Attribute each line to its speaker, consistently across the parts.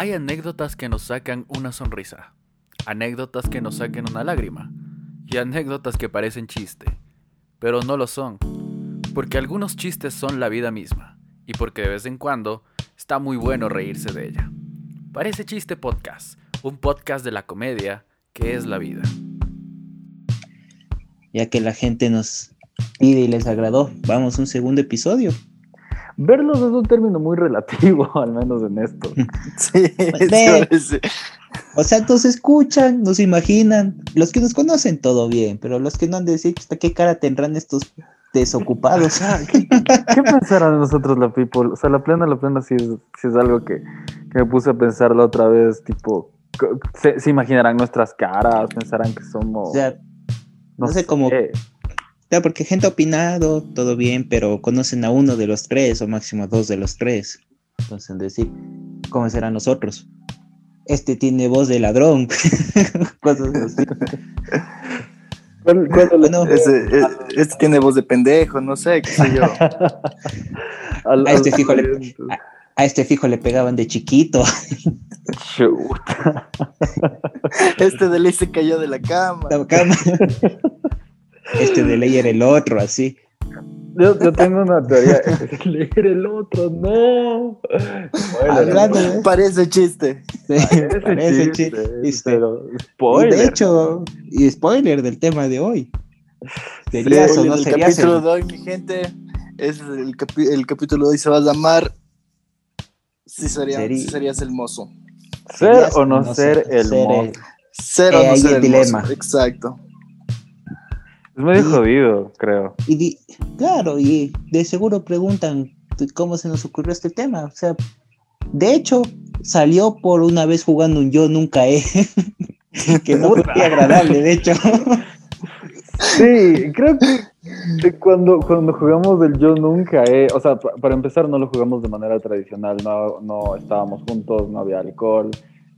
Speaker 1: Hay anécdotas que nos sacan una sonrisa, anécdotas que nos saquen una lágrima y anécdotas que parecen chiste, pero no lo son, porque algunos chistes son la vida misma y porque de vez en cuando está muy bueno reírse de ella. Parece chiste podcast, un podcast de la comedia que es la vida.
Speaker 2: Ya que la gente nos pide y les agradó, vamos a un segundo episodio.
Speaker 3: Verlos es un término muy relativo, al menos en esto.
Speaker 2: Sí, sí, O sea, nos escuchan, nos imaginan. Los que nos conocen, todo bien, pero los que no han de decir, ¿qué cara tendrán estos desocupados?
Speaker 3: ¿Qué, ¿Qué, pensarán de nosotros la people? O sea, la plena, la plena sí es, es algo que, que, me puse a pensar la otra vez, tipo, se, se imaginarán nuestras caras, pensarán que somos...
Speaker 2: O sea, no, no sé, sé cómo Claro, porque gente ha opinado, todo bien, pero conocen a uno de los tres o máximo a dos de los tres. Entonces, decir, ¿cómo serán nosotros? Este tiene voz de ladrón. Cosas así.
Speaker 4: ¿Cuál, cuál no, ese, este tiene voz de pendejo, no sé, qué sé yo.
Speaker 2: a, este fijo le, a, a, este fijo le pegaban de chiquito.
Speaker 4: este de ley se cayó de la cama. La cama
Speaker 2: este de leer el otro, así.
Speaker 3: Yo, yo, tengo una teoría. leer el otro, no.
Speaker 4: Bueno, parece chiste.
Speaker 2: Sí, parece, parece chiste. chiste. Pero, spoiler. Y de hecho, y spoiler del tema de hoy.
Speaker 4: Sería sí, no el capítulo el... de hoy, mi gente, es el, capi el, capítulo de hoy se va a llamar Si, sería, si serías el mozo.
Speaker 3: Ser o no, no ser, ser, el mozo.
Speaker 4: Ser o no ser el dilema. mozo. Exacto.
Speaker 3: Es muy jodido, creo.
Speaker 2: Y di, claro, y de seguro preguntan cómo se nos ocurrió este tema. O sea, de hecho, salió por una vez jugando un Yo Nunca He, que no fue agradable, de hecho.
Speaker 3: Sí, creo que cuando, cuando jugamos el Yo Nunca He, o sea, para empezar no lo jugamos de manera tradicional, no, no estábamos juntos, no había alcohol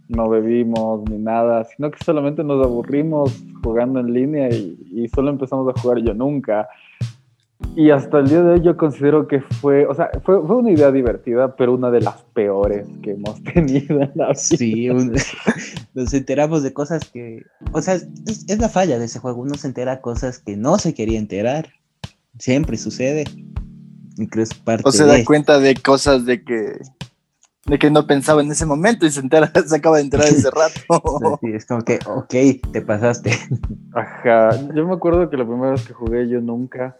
Speaker 3: no bebimos ni nada, sino que solamente nos aburrimos jugando en línea y, y, solo empezamos a jugar yo nunca. Y hasta el día de hoy yo considero que fue, o sea, fue, fue una idea divertida, pero una de las peores que hemos tenido en la vida.
Speaker 2: Sí, un, nos enteramos de cosas que, o sea, es, es, la falla de ese juego, uno se entera cosas que no se quería enterar, siempre sucede. Incluso parte
Speaker 4: o se da cuenta de cosas de que de que no pensaba en ese momento y se, entera, se acaba de enterar ese rato.
Speaker 2: Sí, es como que, ok, te pasaste.
Speaker 3: Ajá, yo me acuerdo que la primera vez que jugué yo nunca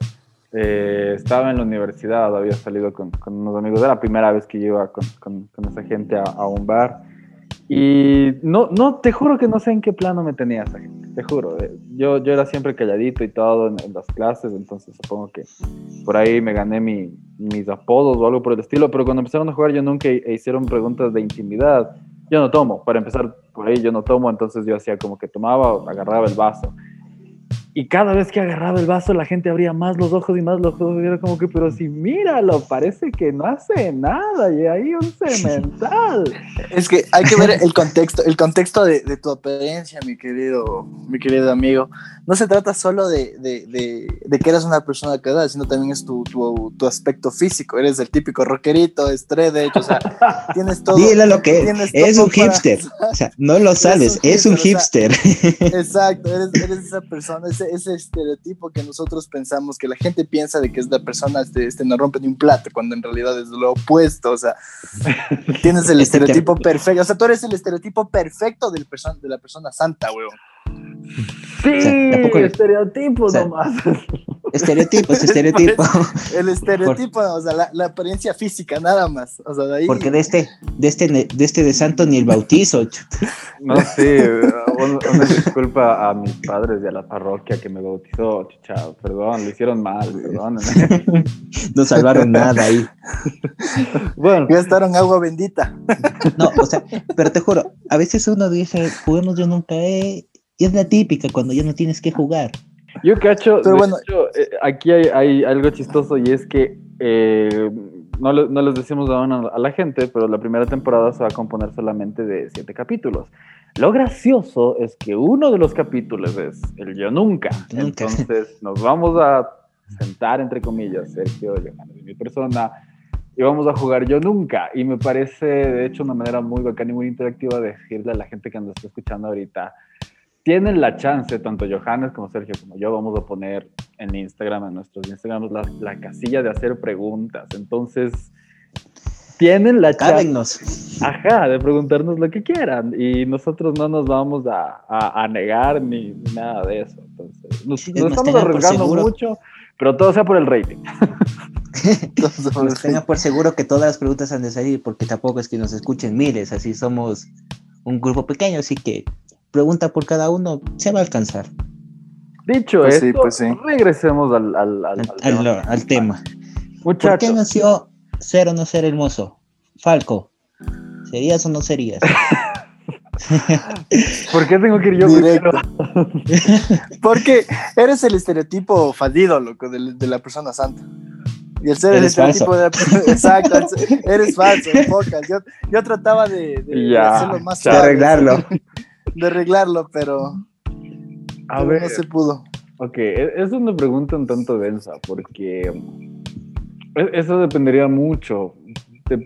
Speaker 3: eh, estaba en la universidad, había salido con, con, unos amigos, era la primera vez que yo iba con, con, con esa gente a, a, un bar. Y no, no, te juro que no sé en qué plano me tenía esa gente, te juro. Eh, yo, yo era siempre calladito y todo en, las clases, entonces supongo que por ahí me gané mi, mis apodos o algo por el estilo, pero cuando empezaron a jugar yo nunca hicieron preguntas de intimidad. Yo no tomo, para empezar por ahí yo no tomo, entonces yo hacía como que tomaba, agarraba el vaso y cada vez que agarraba el vaso, la gente abría más los ojos y más los ojos. Y era como que, pero si míralo, parece que no hace nada. Y ahí un cemental.
Speaker 4: Es que hay que ver el contexto, el contexto de, de tu apariencia, mi querido, mi querido amigo. No se trata solo de, de, de que eres una persona casada, sino también es tu, tu, tu, aspecto físico. Eres el típico rockerito, estrella, o sea, tienes todo.
Speaker 2: Dile lo que es. Es un hipster. O sea, no lo sabes, es un hipster.
Speaker 4: Es un hipster. exacto, eres, eres esa persona, ese, ese, estereotipo que nosotros pensamos, que la gente piensa de que es la persona, este, este no rompe ni un plato, cuando en realidad es lo opuesto, o sea, tienes el estereotipo perfecto, o sea, tú eres el estereotipo perfecto del person de la persona santa, weón.
Speaker 3: Sí, o sea, tampoco... estereotipo o sea, nomás.
Speaker 2: Estereotipo, es estereotipo.
Speaker 4: El estereotipo, Por... o sea, la, la, apariencia física, nada más. O sea, de ahí...
Speaker 2: Porque de este, de este, de este de santo ni el bautizo.
Speaker 3: No, sí, una, una disculpa a mis padres y a la parroquia que me bautizó, chucha, perdón, lo hicieron mal, perdón.
Speaker 2: No salvaron nada ahí.
Speaker 4: Bueno. Gastaron agua bendita.
Speaker 2: No, o sea, pero te juro, a veces uno dice, juguemos yo nunca he... Y es la típica cuando ya no tienes que jugar.
Speaker 3: Yo cacho, pero bueno, hecho, eh, aquí hay, hay, algo chistoso y es que eh, no, no, les decimos aún a, a la gente, pero la primera temporada se va a componer solamente de siete capítulos. Lo gracioso es que uno de los capítulos es el Yo Nunca. Entonces nos vamos a sentar, entre comillas, Sergio, Johannes y mi persona, y vamos a jugar yo nunca. Y me parece, de hecho, una manera muy bacana y muy interactiva de decirle a la gente que nos está escuchando ahorita, tienen la chance, tanto Johannes como Sergio como yo, vamos a poner en Instagram, en nuestros Instagrams, la, casilla de hacer preguntas. Entonces, tienen la chance. Ajá, de preguntarnos lo que quieran. Y nosotros no nos vamos a, a, negar ni, nada de eso. Entonces, nos, estamos arriesgando mucho, pero todo sea por el rating.
Speaker 2: nos por seguro que todas las preguntas han de salir, porque tampoco es que nos escuchen miles, así somos un grupo pequeño, así que pregunta por cada uno, se va a alcanzar.
Speaker 3: Dicho pues esto, pues regresemos al, al,
Speaker 2: al, tema. ¿Por qué nació ser o no ser hermoso? Falco, ¿serías o no serías?
Speaker 3: ¿Por qué tengo que ir yo
Speaker 4: Directo. Porque eres el estereotipo fallido, loco, de, la persona santa. Y el ser el estereotipo de la persona. Exacto, eres falso, enfocas. Yo, yo trataba de, de hacerlo más
Speaker 2: De arreglarlo
Speaker 4: de arreglarlo, pero, a ver, no se pudo.
Speaker 3: Ok, e-, es una pregunta un tanto densa, porque e-, eso dependería mucho.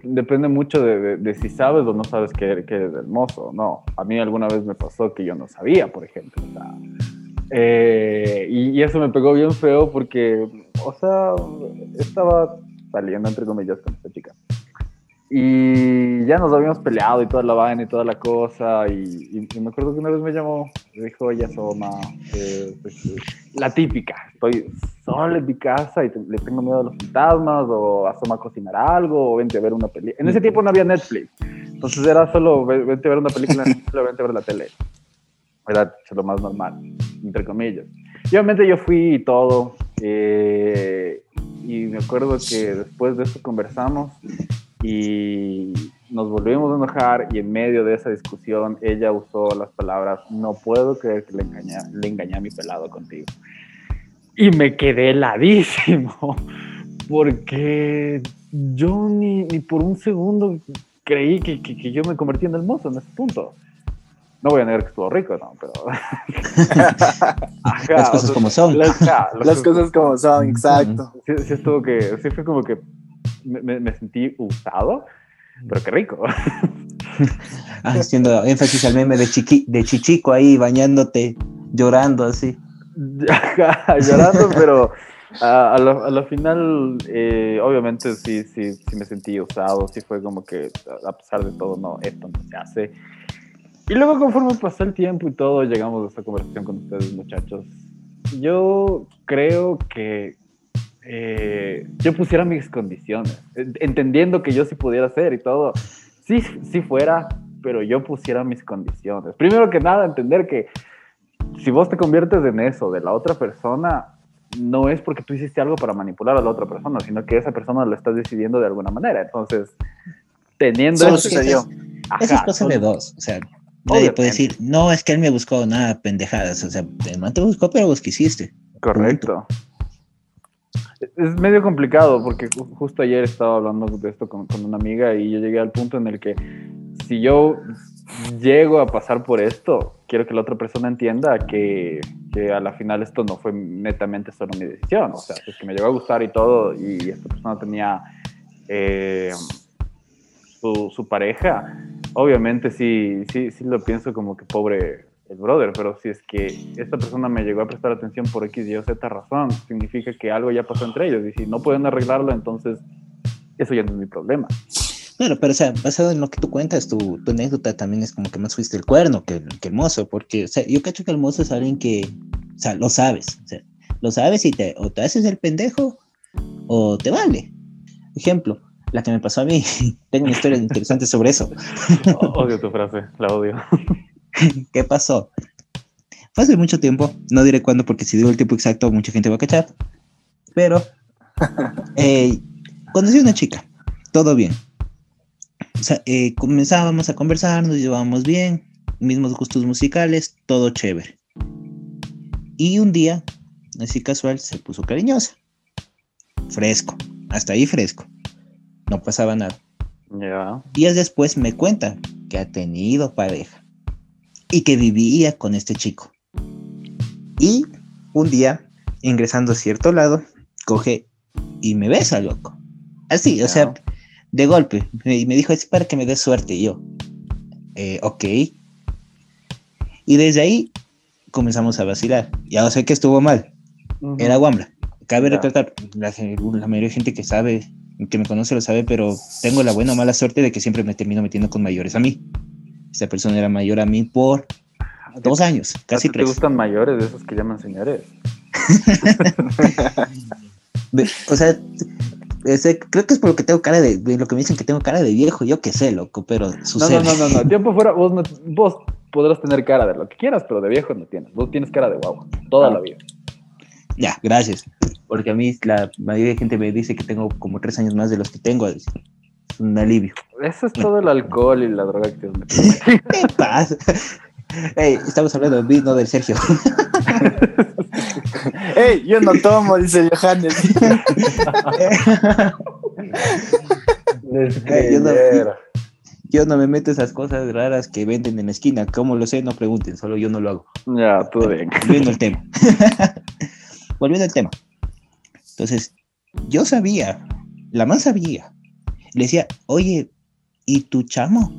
Speaker 3: depende mucho de, si sabes o no sabes que, eres hermoso. No, a mí alguna vez me pasó que yo no sabía, por ejemplo. Eh, y, y, eso me pegó bien feo porque, o sea, estaba saliendo entre comillas con esta chica. Y ya nos habíamos peleado y toda la vaina y toda la cosa. Y, me acuerdo que una vez me llamó, me dijo, ella Soma, eh, pues, la típica, estoy solo en mi casa y le tengo miedo a los fantasmas, o asoma a cocinar algo, o vente a ver una película. En ese tiempo no había Netflix, entonces era solo vente a ver una película, vente a ver la tele. Era lo más normal, entre comillas. Y obviamente yo fui y todo. Eh, y me acuerdo que después de eso conversamos y nos volvimos a enojar y en medio de esa discusión ella usó las palabras, no puedo creer que le engañé, le engañé a mi pelado contigo. Y me quedé heladísimo, porque yo ni, ni por un segundo creí que, que, yo me convertí en el mozo en ese punto. No voy a negar que estuvo rico, no, pero...
Speaker 2: las cosas como son.
Speaker 4: Las, cosas como son, exacto.
Speaker 3: Sí, sí, estuvo que, sí fue como que me, sentí usado, pero qué rico.
Speaker 2: Haciendo énfasis al meme de, chiqui, de Chichico ahí bañándote, llorando así.
Speaker 3: llorando, pero a, lo, final, eh, obviamente sí, sí, sí me sentí usado, sí fue como que a pesar de todo, no, esto no se hace. Y luego conforme pasó el tiempo y todo, llegamos a esta conversación con ustedes muchachos. Yo creo que eh, yo pusiera mis condiciones, entendiendo que yo sí pudiera hacer y todo. Sí, sí fuera, pero yo pusiera mis condiciones. Primero que nada, entender que si vos te conviertes en eso de la otra persona, no es porque tú hiciste algo para manipular a la otra persona, sino que esa persona lo estás decidiendo de alguna manera. Entonces, teniendo
Speaker 2: eso, eso, es cosa de dos. O sea, nadie puede decir, no, es que él me buscó nada, pendejadas. O sea, man te buscó, pero vos quisiste.
Speaker 3: Correcto. Es medio complicado porque justo ayer estaba hablando de esto con, una amiga y yo llegué al punto en el que si yo llego a pasar por esto, quiero que la otra persona entienda que, que, a la final esto no fue netamente solo mi decisión. O sea, es que me llegó a gustar y todo y esta persona tenía eh, su, su, pareja, obviamente sí, sí, sí lo pienso como que pobre el brother, pero si es que esta persona me llegó a prestar atención por X, Y o Z razón, significa que algo ya pasó entre ellos y si no pueden arreglarlo, entonces eso ya no es mi problema.
Speaker 2: Claro, pero o sea, basado en lo que tú cuentas, tu, tu anécdota también es como que más fuiste el cuerno que, que el mozo, porque, o sea, yo cacho que el mozo es alguien que, o sea, lo sabes, o sea, lo sabes y te, o te haces el pendejo o te vale. Ejemplo, la que me pasó a mí, tengo una historia interesante sobre eso.
Speaker 3: odio tu frase, la odio.
Speaker 2: ¿Qué pasó? Fue hace mucho tiempo, no diré cuándo porque si digo el tiempo exacto mucha gente va a cachar, pero eh, conocí a una chica, todo bien. O sea, eh, comenzábamos a conversar, nos llevábamos bien, mismos gustos musicales, todo chévere. Y un día, así casual, se puso cariñosa. Fresco, hasta ahí fresco. No pasaba nada. Días después me cuenta que ha tenido pareja y que vivía con este chico. Y un día, ingresando a cierto lado, coge y me besa, loco. Así, o sea, de golpe. Y me dijo, es para que me dé suerte. Y yo, eh, ok. Y desde ahí comenzamos a vacilar. Ya sé que estuvo mal. Era Wambra. Cabe recordar, la, la, mayoría de gente que sabe, que me conoce lo sabe, pero tengo la buena o mala suerte de que siempre me termino metiendo con mayores a mí. Esta persona era mayor a mí por dos años, casi tres.
Speaker 3: ¿Te gustan mayores de esos que llaman señores?
Speaker 2: o sea, creo que es por lo que tengo cara de, lo que me dicen que tengo cara de viejo, yo qué sé, loco, pero sucede.
Speaker 3: No, no, no, no, tiempo fuera, vos, vos podrás tener cara de lo que quieras, pero de viejo no tienes. Vos tienes cara de guagua, toda la vida.
Speaker 2: Ya, gracias. Porque a mí la mayoría de gente me dice que tengo como tres años más de los que tengo. Un alivio.
Speaker 3: Eso es todo el alcohol y la droga que
Speaker 2: ¿Qué pasa? Hey, estamos hablando del vino del Sergio.
Speaker 4: Hey, yo no tomo, dice Johannes.
Speaker 2: yo, no, yo, no, me meto esas cosas raras que venden en la esquina. ¿Cómo lo sé? No pregunten, solo yo no lo hago.
Speaker 3: Ya, todo bien.
Speaker 2: Volviendo al tema. Volviendo al tema. Entonces, yo sabía, la man sabía. Le decía, oye, ¿y tu chamo?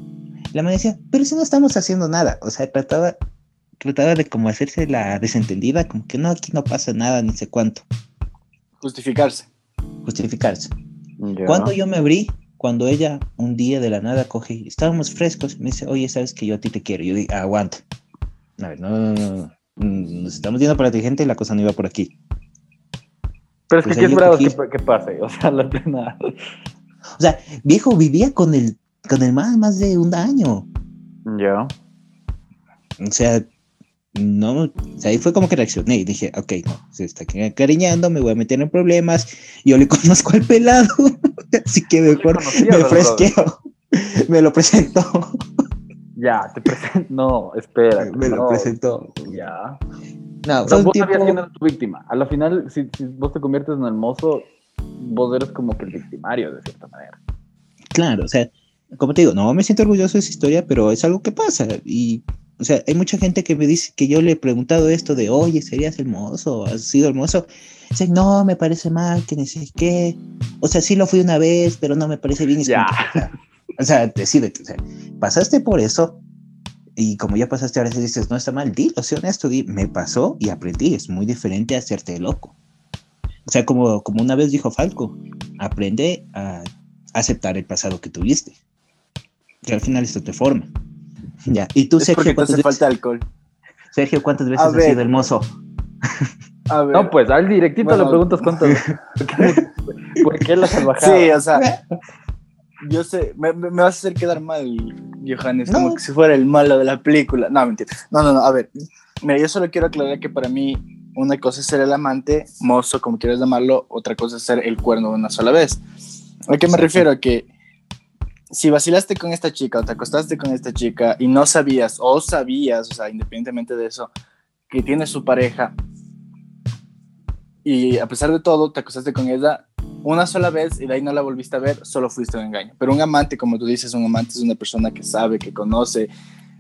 Speaker 2: La man decía, pero si no estamos haciendo nada. O sea, trataba trataba de como hacerse la desentendida, como que no, aquí no pasa nada, ni sé cuánto.
Speaker 4: Justificarse.
Speaker 2: Justificarse. Cuando yo me abrí, cuando ella un día de la nada coge, estábamos frescos, me dice, oye, sabes que yo a ti te quiero. Yo digo, aguanta. A ver, no, no, no, nos estamos yendo para ti gente y la cosa no iba por aquí.
Speaker 3: Pero es que, pues ¿qué esperabas que, pase? O sea, la plena.
Speaker 2: O sea, viejo, vivía con el, con el más, más de un año.
Speaker 3: Ya.
Speaker 2: O sea, no, o sea, ahí fue como que reaccioné y dije, ok, no, se está cariñando, me voy a meter en problemas, yo le conozco al pelado, así que mejor me fresqueo, me lo presentó.
Speaker 3: Ya, te presento, no, espera.
Speaker 2: Me lo presentó.
Speaker 3: Ya. No, o sea, vos sabías quién era tu víctima. A la final, si, si, vos te conviertes en el mozo, vos eres como que el victimario, de cierta manera.
Speaker 2: Claro, o sea, como te digo, no me siento orgulloso de esa historia, pero es algo que pasa y o sea, hay mucha gente que me dice que yo le he preguntado esto de, oye, ¿serías hermoso? ¿Has sido hermoso? Dice, no, me parece mal, que no sé qué. O sea, sí lo fui una vez, pero no me parece bien.
Speaker 3: Ya.
Speaker 2: O sea, decídete, o sea, pasaste por eso y como ya pasaste ahora dices, no está mal, dilo, sé honesto, di, me pasó y aprendí, es muy diferente a hacerte loco. O sea, como, como una vez dijo Falco, aprende a aceptar el pasado que tuviste. Que al final esto te forma. Ya. ¿Y tú,
Speaker 4: Sergio? cuántas veces... falta alcohol.
Speaker 2: Sergio, ¿cuántas veces has sido hermoso?
Speaker 3: A ver. No, pues al directito le preguntas cuántas. ¿Por qué la salvajada?
Speaker 4: Sí, o sea. Yo sé, me, me, vas a hacer quedar mal, Johannes, como que si fuera el malo de la película. No, mentira. No, no, no, a ver. Mira, yo solo quiero aclarar que para mí una cosa es ser el amante, mozo, como quieras llamarlo, otra cosa es ser el cuerno de una sola vez. ¿A qué me refiero? A que si vacilaste con esta chica o te acostaste con esta chica y no sabías o sabías, o sea, independientemente de eso, que tiene su pareja y a pesar de todo te acostaste con ella una sola vez y de ahí no la volviste a ver, solo fuiste un engaño. Pero un amante, como tú dices, un amante es una persona que sabe, que conoce,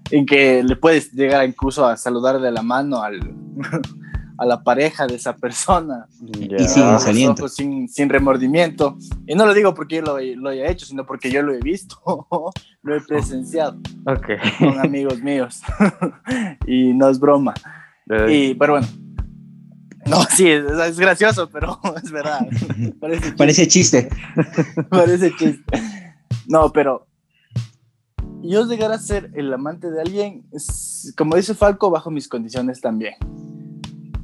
Speaker 4: en que le puedes llegar incluso a saludar de la mano al, a la pareja de esa persona.
Speaker 2: Y sin saliendo.
Speaker 4: Sin, sin, remordimiento. Y no lo digo porque yo lo, lo, haya hecho, sino porque yo lo he visto, lo he presenciado
Speaker 3: okay.
Speaker 4: con amigos míos. y no es broma. Y, pero bueno. No, sí, es, gracioso, pero es verdad.
Speaker 2: Parece chiste.
Speaker 4: Parece chiste. No, pero yo llegar a ser el amante de alguien, como dice Falco, bajo mis condiciones también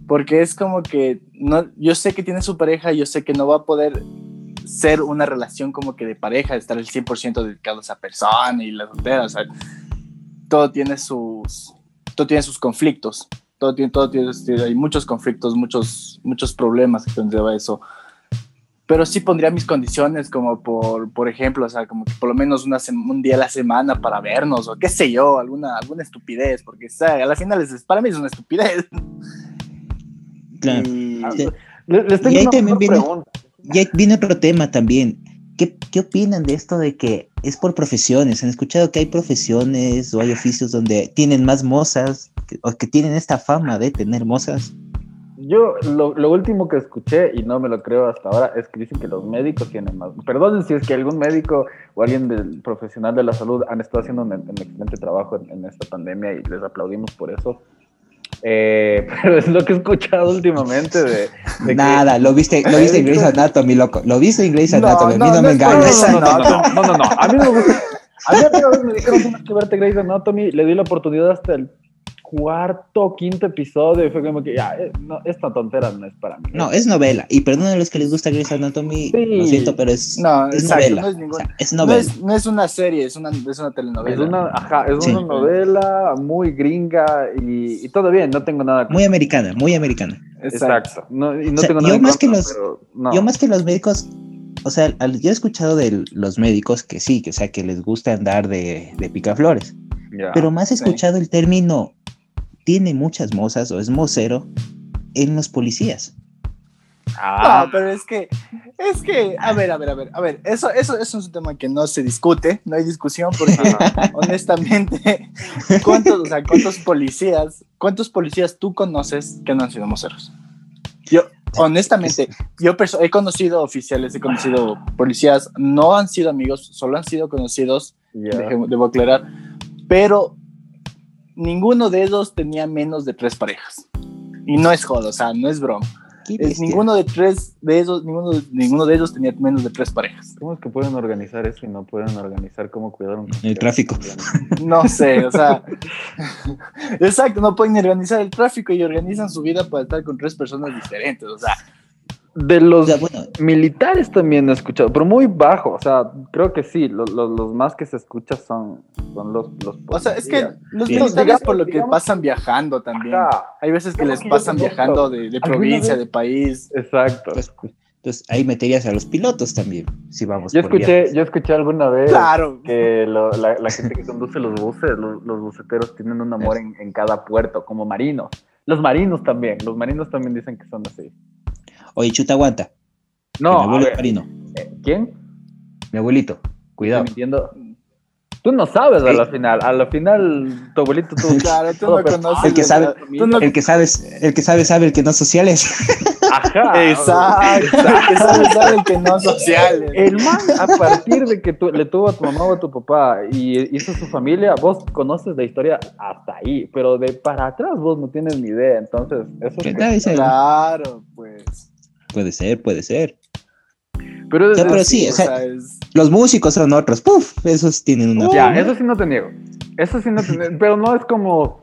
Speaker 4: porque es como que no, yo sé que tiene su pareja, yo sé que no va a poder ser una relación como que de pareja, estar el 100% dedicado a esa persona y la soltera, o sea, todo tiene sus, todo tiene sus conflictos, todo tiene, todo tiene, hay muchos conflictos, muchos, muchos problemas que conlleva eso. Pero sí pondría mis condiciones como por, por ejemplo, o sea, como que por lo menos una un día a la semana para vernos o qué sé yo, alguna, alguna estupidez, porque o a la final es, para mí es una estupidez.
Speaker 2: Claro. Y, ahí también viene, otro tema también. ¿Qué, ¿Qué opinan de esto de que es por profesiones? ¿Han escuchado que hay profesiones o hay oficios donde tienen más mozas o que tienen esta fama de tener mozas?
Speaker 3: Yo lo, lo, último que escuché, y no me lo creo hasta ahora, es que dicen que los médicos tienen más. Perdonen si es que algún médico o alguien del profesional de la salud han estado haciendo un, un excelente trabajo en, en, esta pandemia y les aplaudimos por eso. Eh, pero es lo que he escuchado últimamente de,
Speaker 2: de Nada, que... lo viste, lo viste en Grey's Anatomy, loco. Lo viste en Grey's Anatomy,
Speaker 3: no,
Speaker 2: a mí no,
Speaker 3: no
Speaker 2: me engañes.
Speaker 3: No, no, no, no, no, a mí me gusta. A mí me dijeron que verte Grey's Anatomy, le di la oportunidad hasta el cuarto, quinto episodio y fue como que ya, eh, no, esta tontera no es para mí.
Speaker 2: No, es novela. Y perdonen a los que les gusta Grey's Anatomy,
Speaker 3: Sí.
Speaker 2: lo siento, pero es,
Speaker 4: No,
Speaker 2: es
Speaker 4: exacto,
Speaker 2: novela.
Speaker 4: no es ningún-
Speaker 2: O sea, es
Speaker 4: No es, no es una serie, es una, es una telenovela.
Speaker 3: Es una, ajá, es
Speaker 2: Sí.
Speaker 3: una novela muy gringa y, y todo bien, no tengo nada
Speaker 2: Muy americana, muy americana.
Speaker 3: Exacto. No, y no
Speaker 2: O sea,
Speaker 3: tengo
Speaker 2: yo
Speaker 3: nada en
Speaker 2: más que
Speaker 3: contra,
Speaker 2: los-
Speaker 3: pero no.
Speaker 2: Yo más que los médicos, o sea, yo he escuchado de los médicos que sí, que, o sea, que les gusta andar de, de picaflores,
Speaker 3: Ya.
Speaker 2: pero más he
Speaker 4: sí.
Speaker 2: escuchado el término tiene muchas mozas o es mocero en los policías.
Speaker 3: Ah,
Speaker 4: No, pero es que, es que, a ver, a ver, a ver, a ver, eso, eso, eso es un tema que no se discute, no hay discusión, porque honestamente, ¿cuántos, o sea, cuántos policías, cuántos policías tú conoces que no han sido moceros? Yo, honestamente, yo he conocido oficiales, he conocido policías, no han sido amigos, solo han sido conocidos, deje- debo aclarar, pero ninguno de ellos tenía menos de tres parejas. Y no es joda, o sea, no es broma. Es, ninguno de tres de ellos, ninguno de, ninguno de ellos tenía menos de tres parejas.
Speaker 3: ¿Cómo es que pueden organizar eso y no pueden organizar cómo cuidar un
Speaker 2: El tráfico.
Speaker 4: No sé, o sea. exacto, no pueden ni organizar el tráfico y organizan su vida para estar con tres personas diferentes. O sea,
Speaker 3: De
Speaker 2: O
Speaker 3: los
Speaker 2: sea, bueno,
Speaker 3: militares también he escuchado, pero muy bajo. O sea, creo que sí, lo- lo- los más que se escuchan son, son los, los
Speaker 4: o sea, es que los militares
Speaker 3: Digamos-
Speaker 4: por lo que
Speaker 3: digamos-
Speaker 4: pasan viajando también.
Speaker 3: Ajá,
Speaker 4: Hay veces que les
Speaker 3: que
Speaker 4: pasan viajando de, de provincia,
Speaker 3: vez-
Speaker 4: de país.
Speaker 3: exacto.
Speaker 2: pues, entonces ahí meterías a los pilotos también, si vamos
Speaker 3: Yo
Speaker 2: por
Speaker 3: escuché,
Speaker 2: viajes.
Speaker 3: yo escuché alguna vez
Speaker 4: Claro.
Speaker 3: que lo- la, la gente que conduce los buses, los, los buceteros tienen un amor en, en cada puerto, como marinos. Los marinos también, los marinos también dicen que son así.
Speaker 2: Oye, chuta, aguanta. que mi
Speaker 3: No, a
Speaker 2: abuelo
Speaker 3: ver,
Speaker 2: es marino.
Speaker 3: ¿quién?
Speaker 2: Mi abuelito, cuidado.
Speaker 3: Tú no sabes a la final. A la final, tu abuelito tú.
Speaker 4: Claro, tú no conoces.
Speaker 2: El que sabe-
Speaker 4: no-
Speaker 2: El que sabes, el que sabe, sabe, el que no sociales.
Speaker 3: Ajá.
Speaker 4: Exacto, el que sabe, sabe, el que no social.
Speaker 3: El man, a partir de que tú, le tuvo a tu mamá o a tu papá y hizo su familia, vos conoces la historia hasta ahí, pero de para atrás vos no tienes ni idea. Entonces, eso
Speaker 2: ¿Qué
Speaker 3: es.
Speaker 2: Dice,
Speaker 4: Claro, pues.
Speaker 2: Puede ser, puede ser.
Speaker 3: Pero, es-
Speaker 2: Ya, pero
Speaker 3: es-
Speaker 2: sí, o sea,
Speaker 4: es-
Speaker 2: Los músicos son otros. Puf, esos tienen una.
Speaker 3: Ya, eso sí no te niego. Eso sí no te niego. Pero no es como.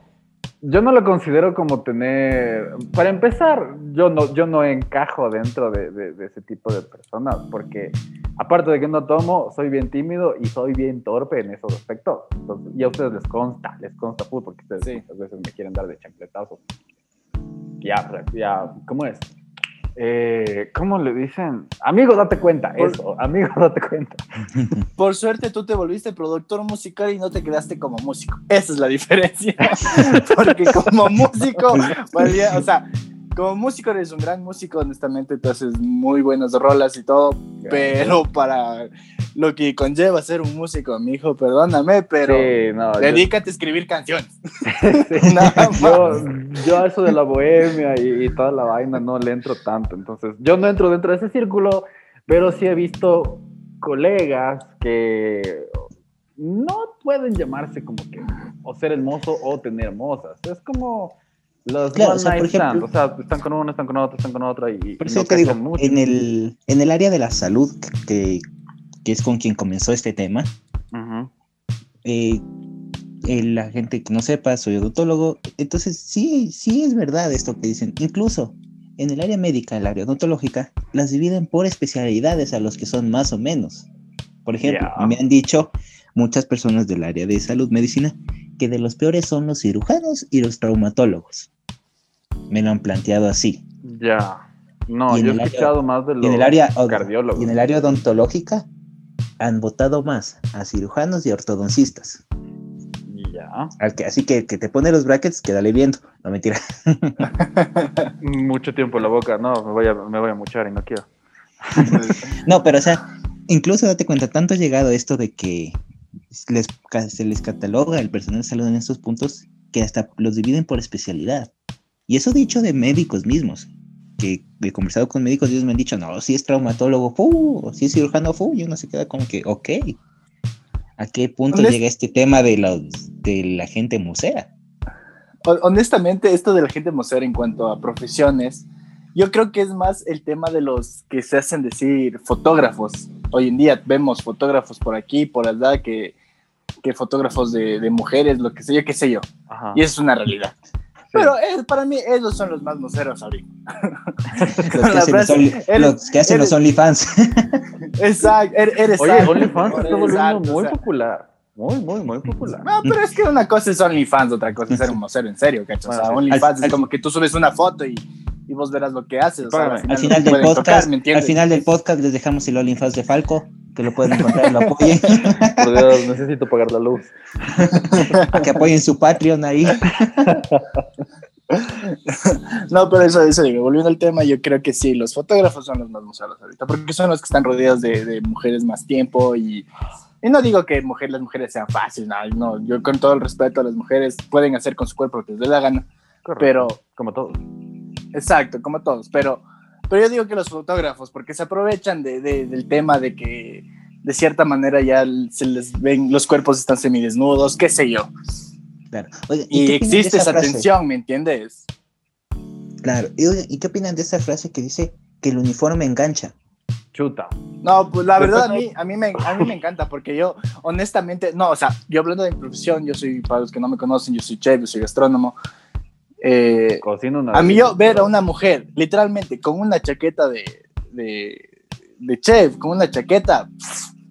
Speaker 3: Yo no lo considero como tener. Para empezar, yo no, yo no encajo dentro de, de- de ese tipo de personas. Porque, aparte de que no tomo, soy bien tímido y soy bien torpe en esos aspectos. Entonces, y a ustedes les consta, les consta full, porque ustedes
Speaker 4: Sí.
Speaker 3: muchas veces me quieren dar de chancletazos. Ya, ya, ¿cómo es? Eh, ¿Cómo le dicen? Amigo, date cuenta.
Speaker 4: Por-
Speaker 3: Eso, amigo, date cuenta.
Speaker 4: Por suerte tú te volviste productor musical y no te quedaste como músico. Esa es la diferencia. Porque como músico, valía- o sea, como músico eres un gran músico, honestamente, tú haces muy buenas rolas y todo, pero para lo que conlleva ser un músico, mi hijo, perdóname, pero
Speaker 3: Sí, no, yo-
Speaker 4: dedícate a escribir canciones.
Speaker 3: Sí.
Speaker 4: Nada más.
Speaker 3: yo, yo a eso de la bohemia y, y toda la vaina no le entro tanto. Entonces, yo no entro dentro de ese círculo, pero sí he visto colegas que no pueden llamarse como que o ser hermoso o tener hermosas. Es como los
Speaker 2: Claro, o sea, por ejemplo-
Speaker 3: O sea, están con uno, están con otro, están con otra y,
Speaker 2: Por
Speaker 3: no
Speaker 2: eso te digo,
Speaker 3: mucho.
Speaker 2: en el, en el área de la salud, que, que es con quien comenzó este tema,
Speaker 3: Ujú.
Speaker 2: eh, eh, la gente que no sepa, soy odontólogo, entonces sí, sí es verdad esto que dicen. Incluso en el área médica, el área odontológica, las dividen por especialidades a los que son más o menos. Por ejemplo,
Speaker 3: Ya.
Speaker 2: me han dicho muchas personas del área de salud, medicina, que de los peores son los cirujanos y los traumatólogos. Me lo han planteado así.
Speaker 3: Ya. No, yo he
Speaker 2: área-
Speaker 3: escuchado más de los
Speaker 2: en el área,
Speaker 3: cardiólogos.
Speaker 2: y en el área odontológica han votado más a cirujanos y ortodoncistas.
Speaker 3: Ya.
Speaker 2: Así que que te pone los brackets, quédale viendo. No mentira.
Speaker 3: Mucho tiempo en la boca. No, me voy a, me voy a muchar y no quiero.
Speaker 2: No, pero o sea, incluso date cuenta, tanto ha llegado esto de que les, se les cataloga el personal de salud en estos puntos que hasta los dividen por especialidad. Y eso dicho de médicos mismos, que he conversado con médicos ellos me han dicho, no, si es traumatólogo, fu, si es cirujano, fu, y uno se queda como que, ok, ¿a qué punto llega este tema de, los, de la gente musea?
Speaker 4: Honestamente, esto de la gente musea en cuanto a profesiones, yo creo que es más el tema de los que se hacen decir fotógrafos. Hoy en día vemos fotógrafos por aquí, por allá, que, que fotógrafos de, de mujeres, lo que sé yo, qué sé yo. Y eso es una realidad. Pero para mí esos son los más moceros ahorita.
Speaker 2: los, que hacen los OnlyFans.
Speaker 4: Exacto, er, eres
Speaker 3: Oye, OnlyFans está volviendo muy popular. Muy, muy, muy popular.
Speaker 4: No, pero es que una cosa es OnlyFans, otra cosa es ser un mocero en serio, ¿cachai? O sea, OnlyFans es como que tú subes una foto y, y vos verás lo que haces.
Speaker 2: al final, del podcast, al final del podcast les dejamos el OnlyFans de Falco que lo pueden encontrar y lo apoyen.
Speaker 3: Por Dios, necesito pagar la luz.
Speaker 2: que apoyen su Patreon ahí.
Speaker 4: No, pero eso, eso digo, volviendo al tema, yo creo que sí, los fotógrafos son los más museados ahorita, porque son los que están rodeados de, de mujeres más tiempo y, y, no digo que mujer, las mujeres sean fáciles, no, no, yo con todo el respeto a las mujeres pueden hacer con su cuerpo lo que les dé la gana, pero...
Speaker 3: Como todos.
Speaker 4: Exacto, como todos, pero pero yo digo que los fotógrafos, porque se aprovechan de, del tema de que de cierta manera ya se les ven, los cuerpos están semidesnudos, qué sé yo.
Speaker 2: Claro.
Speaker 4: y, existe esa, tensión, ¿me entiendes?
Speaker 2: Claro. ¿Y, qué opinan de esa frase que dice que el uniforme engancha?
Speaker 3: Chuta.
Speaker 4: No, pues la verdad a mí, a, mí me, a mí me encanta porque yo, honestamente, no, o sea, yo hablando de mi profesión, yo soy, para los que no me conocen, yo soy chef, yo soy gastrónomo, eh, a mí yo ver a una mujer literalmente con una chaqueta de, de, chef, con una chaqueta,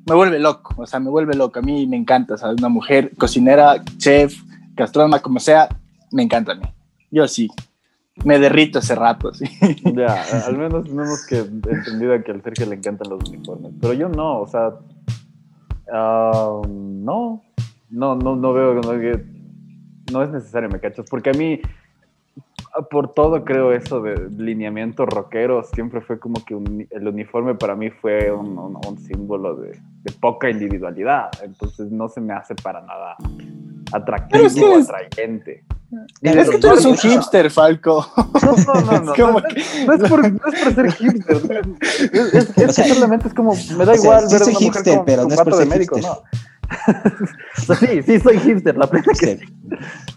Speaker 4: me vuelve loco, o sea, me vuelve loco. A mí me encanta, ¿sabes? Una mujer cocinera, chef, gastrónoma, como sea, me encanta a mí. Yo sí, me derrito ese rato, sí.
Speaker 3: Ya, al menos tenemos que entendido que al Sergio le encantan los uniformes, pero yo no, o sea, ah, no, no, no, no veo que no es necesario, me cachas, porque a mí por todo creo eso de lineamiento rockero, siempre fue como que el uniforme para mí fue un, símbolo de, poca individualidad, entonces no se me hace para nada atractivo o atrayente.
Speaker 4: Es que tú eres un hipster, Falco.
Speaker 3: No, no, no. no, no, es por, no, es por, ser hipster. Es, es, simplemente es como, me da igual ver
Speaker 2: soy una hipster, mujer pero no es por ser
Speaker 3: médico, hipster. no. sí, sí, soy hipster, la plena que sí.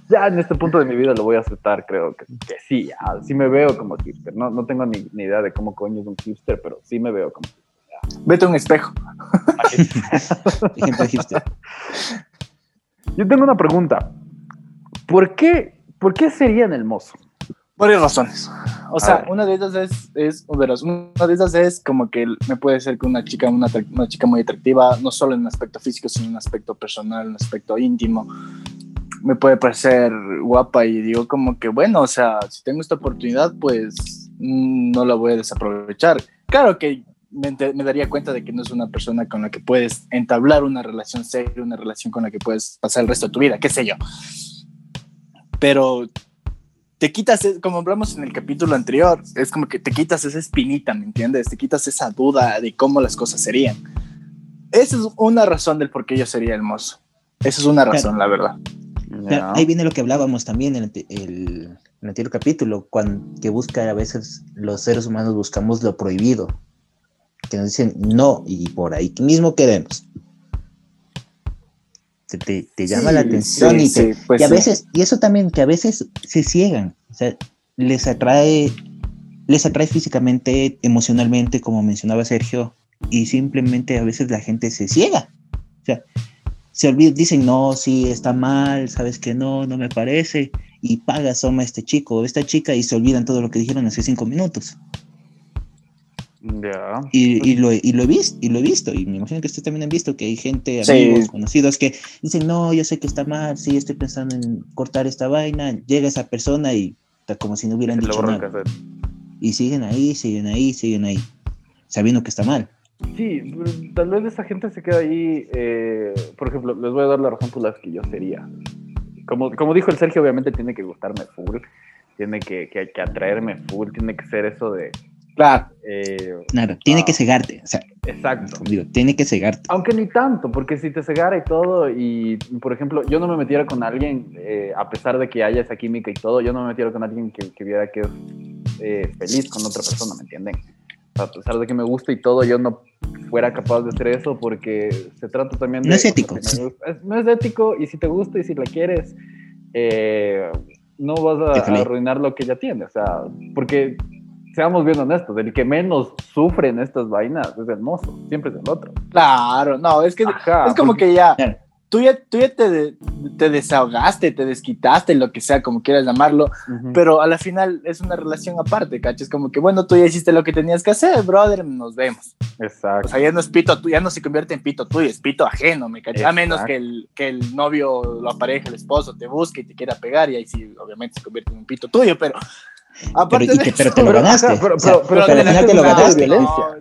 Speaker 3: Ya en este punto de mi vida lo voy a aceptar, creo que, que sí, ya, sí me veo como hipster. No, no tengo ni, ni, idea de cómo coño es un hipster, pero sí me veo como hipster.
Speaker 4: Vete a un espejo.
Speaker 2: Ejemplo hipster.
Speaker 3: Yo tengo una pregunta. ¿Por qué, ¿Por qué serían el mozo?
Speaker 4: Varias razones. O sea, una de ellas es, es una de esas es como que me puede ser que una chica, una, una, chica muy atractiva, no solo en un aspecto físico, sino en un aspecto personal, en un aspecto íntimo. Me puede parecer guapa y digo como que, bueno, o sea, si tengo esta oportunidad, pues mm, no la voy a desaprovechar. Claro que me, me, daría cuenta de que no es una persona con la que puedes entablar una relación seria, una relación con la que puedes pasar el resto de tu vida, qué sé yo. Pero te quitas, e, como hablamos en el capítulo anterior, es como que te quitas esa espinita, ¿me entiendes? Te quitas esa duda de cómo las cosas serían. Esa es una razón del por qué yo sería hermoso. Esa es una razón, la verdad.
Speaker 2: Ahí viene lo que hablábamos también en el, anterior capítulo, cuando, que busca a veces los seres humanos buscamos lo prohibido, que nos dicen no y por ahí mismo queremos te, llama la atención y, pues y a veces, y eso también, que a veces se ciegan, o sea, les atrae, les atrae físicamente, emocionalmente, como mencionaba Sergio, y simplemente a veces la gente se ciega, o sea, se olvida, dicen, no, sí, está mal, sabes que no, no me parece, y paga soma este chico o esta chica y se olvidan todo lo que dijeron hace cinco minutos. Y, lo, y, lo he visto, y lo he visto, y me imagino que ustedes también han visto que hay gente, amigos, conocidos, que dicen, no, yo sé que está mal, sí, estoy pensando en cortar esta vaina, llega esa persona y está como si no hubieran dicho nada. Y siguen ahí, siguen ahí, siguen ahí, sabiendo que está mal.
Speaker 3: Sí, tal vez esa gente se queda ahí, eh, por ejemplo, les voy a dar la razón por la que yo sería. Como, como dijo el Sergio, obviamente tiene que gustarme full, tiene que, que, que atraerme full, tiene que ser eso de
Speaker 2: Claro. Eh, claro, tiene que cegarte. O sea,
Speaker 3: exacto.
Speaker 2: digo, tiene que cegarte.
Speaker 3: Aunque ni tanto, porque si te cegara y todo, y por ejemplo, yo no me metiera con alguien, eh, a pesar de que haya esa química y todo, yo no me metiera con alguien que, que viera que es eh, feliz con otra persona, ¿me entienden? A pesar de que me gusta y todo, yo no fuera capaz de hacer eso porque se trata también de...
Speaker 2: No es ético.
Speaker 3: no es ético y si te gusta y si la quieres, no vas a, a arruinar lo que ya tiene. O sea, porque seamos bien honestos, el que menos sufre en estas vainas es el mozo, siempre es el otro.
Speaker 4: Claro, no, es que es como que ya, tú ya, tú ya te, te, desahogaste, te desquitaste, lo que sea, como quieras llamarlo, pero a la final es una relación aparte, ¿cachas? Como que, bueno, tú ya hiciste lo que tenías que hacer, brother, nos vemos.
Speaker 3: Exacto.
Speaker 4: O sea, ya no es pito, ya no se convierte en pito tuyo, es pito ajeno, ¿me cachas? A menos que el, que el novio, lo pareja, el esposo, te busque y te quiera pegar, y ahí sí, obviamente se convierte en un pito tuyo, pero
Speaker 2: pero, te lo ganaste. Pero, pero,
Speaker 3: al final te lo ganaste.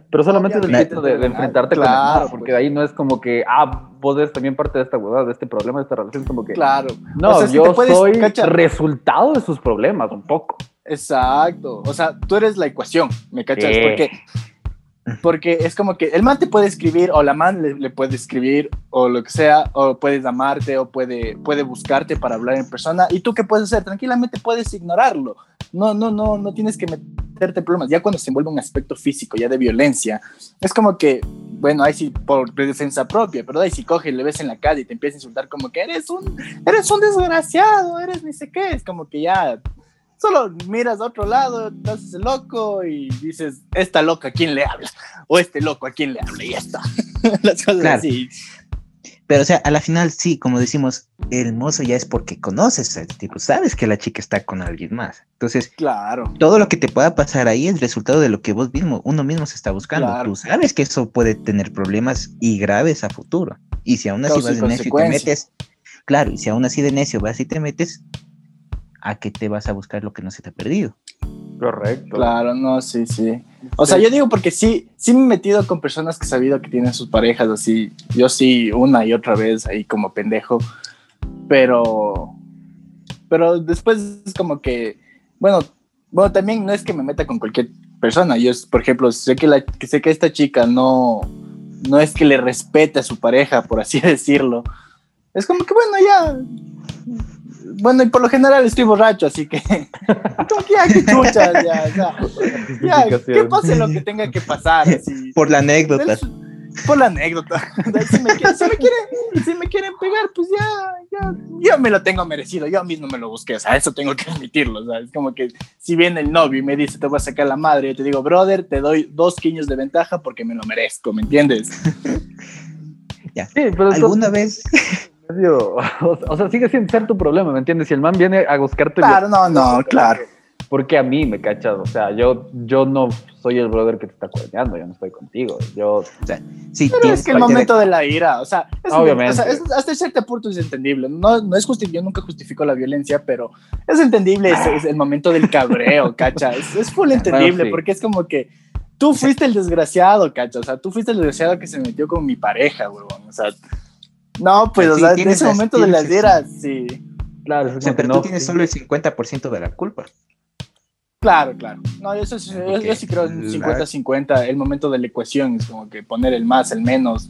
Speaker 3: pero solamente del hecho de, enfrentarte claro, con porque ahí no es como que, ah, vos eres también parte de esta huevada, de este problema, de esta relación. Como que,
Speaker 4: claro.
Speaker 3: No, yo soy resultado de sus problemas, un poco.
Speaker 4: Exacto. O sea, tú eres la ecuación, ¿me cachas? Porque porque es como que el man te puede escribir o la man le, puede escribir o lo que sea, o puedes amarte o puede, puede buscarte para hablar en persona. ¿Y tú qué puedes hacer? Tranquilamente puedes ignorarlo. No, no, no, no tienes que meterte problemas. Ya cuando se envuelve un aspecto físico, ya de violencia, es como que, bueno, ahí sí por defensa propia, pero ahí si coge, le ves en la calle y te empieza a insultar como que eres un, eres un desgraciado, eres ni sé qué, es como que ya solo miras a otro lado, te haces loco y dices, esta loca, ¿a quién le habla? O este loco, ¿a quién le habla? Y ya está. Las cosas así.
Speaker 2: Pero, o sea, a la final, sí, como decimos, el mozo ya es porque conoces a este tipo, sabes que la chica está con alguien más. Entonces,
Speaker 4: claro.
Speaker 2: todo lo que te pueda pasar ahí es resultado de lo que vos mismo, uno mismo se está buscando. Tú sabes que eso puede tener problemas y graves a futuro. Y si aún así vas de necio y te metes, claro, y si aún así de necio vas y te metes, a que te vas a buscar lo que no se te ha perdido.
Speaker 3: Correcto.
Speaker 4: Claro, no, sí, sí. O sea, yo digo porque sí, sí me he metido con personas que he sabido que tienen sus parejas así. Yo sí, una y otra vez ahí como pendejo. Pero, pero después es como que, bueno, bueno, también no es que me meta con cualquier persona. Yo, por ejemplo, sé que, la, que sé que esta chica no, no es que le respete a su pareja, por así decirlo. Es como que, bueno, ya, bueno, y por lo general estoy borracho, así que. ya, que chuchas, ya, ya. ya que pase lo que tenga que pasar.
Speaker 2: Por la anécdota.
Speaker 4: Por la anécdota. Si me, quieren, si, me quieren, pegar, pues ya, ya, yo me lo tengo merecido, yo mismo me lo busqué, o sea, eso tengo que admitirlo, o sea, es como que si viene el novio y me dice, te voy a sacar la madre, yo te digo, brother, te doy dos quiños de ventaja porque me lo merezco, ¿me entiendes?
Speaker 2: ya. Sí, pero ¿Alguna vez
Speaker 3: o, sea, sigue sin ser tu problema, ¿me entiendes? Si el man viene a buscarte.
Speaker 4: Claro, no, no, claro.
Speaker 3: Porque a mí me cachas, o sea, yo, yo no soy el brother que te está cuerneando, yo no estoy contigo. Yo, o sea,
Speaker 4: sí, Pero es que el momento de... la ira, o sea, obviamente. hasta cierto punto es entendible. No, no es yo nunca justifico la violencia, pero es entendible, es, el momento del cabreo, cacha. Es, full entendible, porque es como que tú fuiste el desgraciado, cacha. O sea, tú fuiste el desgraciado que se metió con mi pareja, huevón. O sea, no, pues, o sea, en ese momento de las eras, sí.
Speaker 2: Claro, o sea, pero tú tienes solo el 50% de la culpa.
Speaker 4: Claro, claro. No, yo, yo, sí creo en 50-50. El momento de la ecuación es como que poner el más, el menos.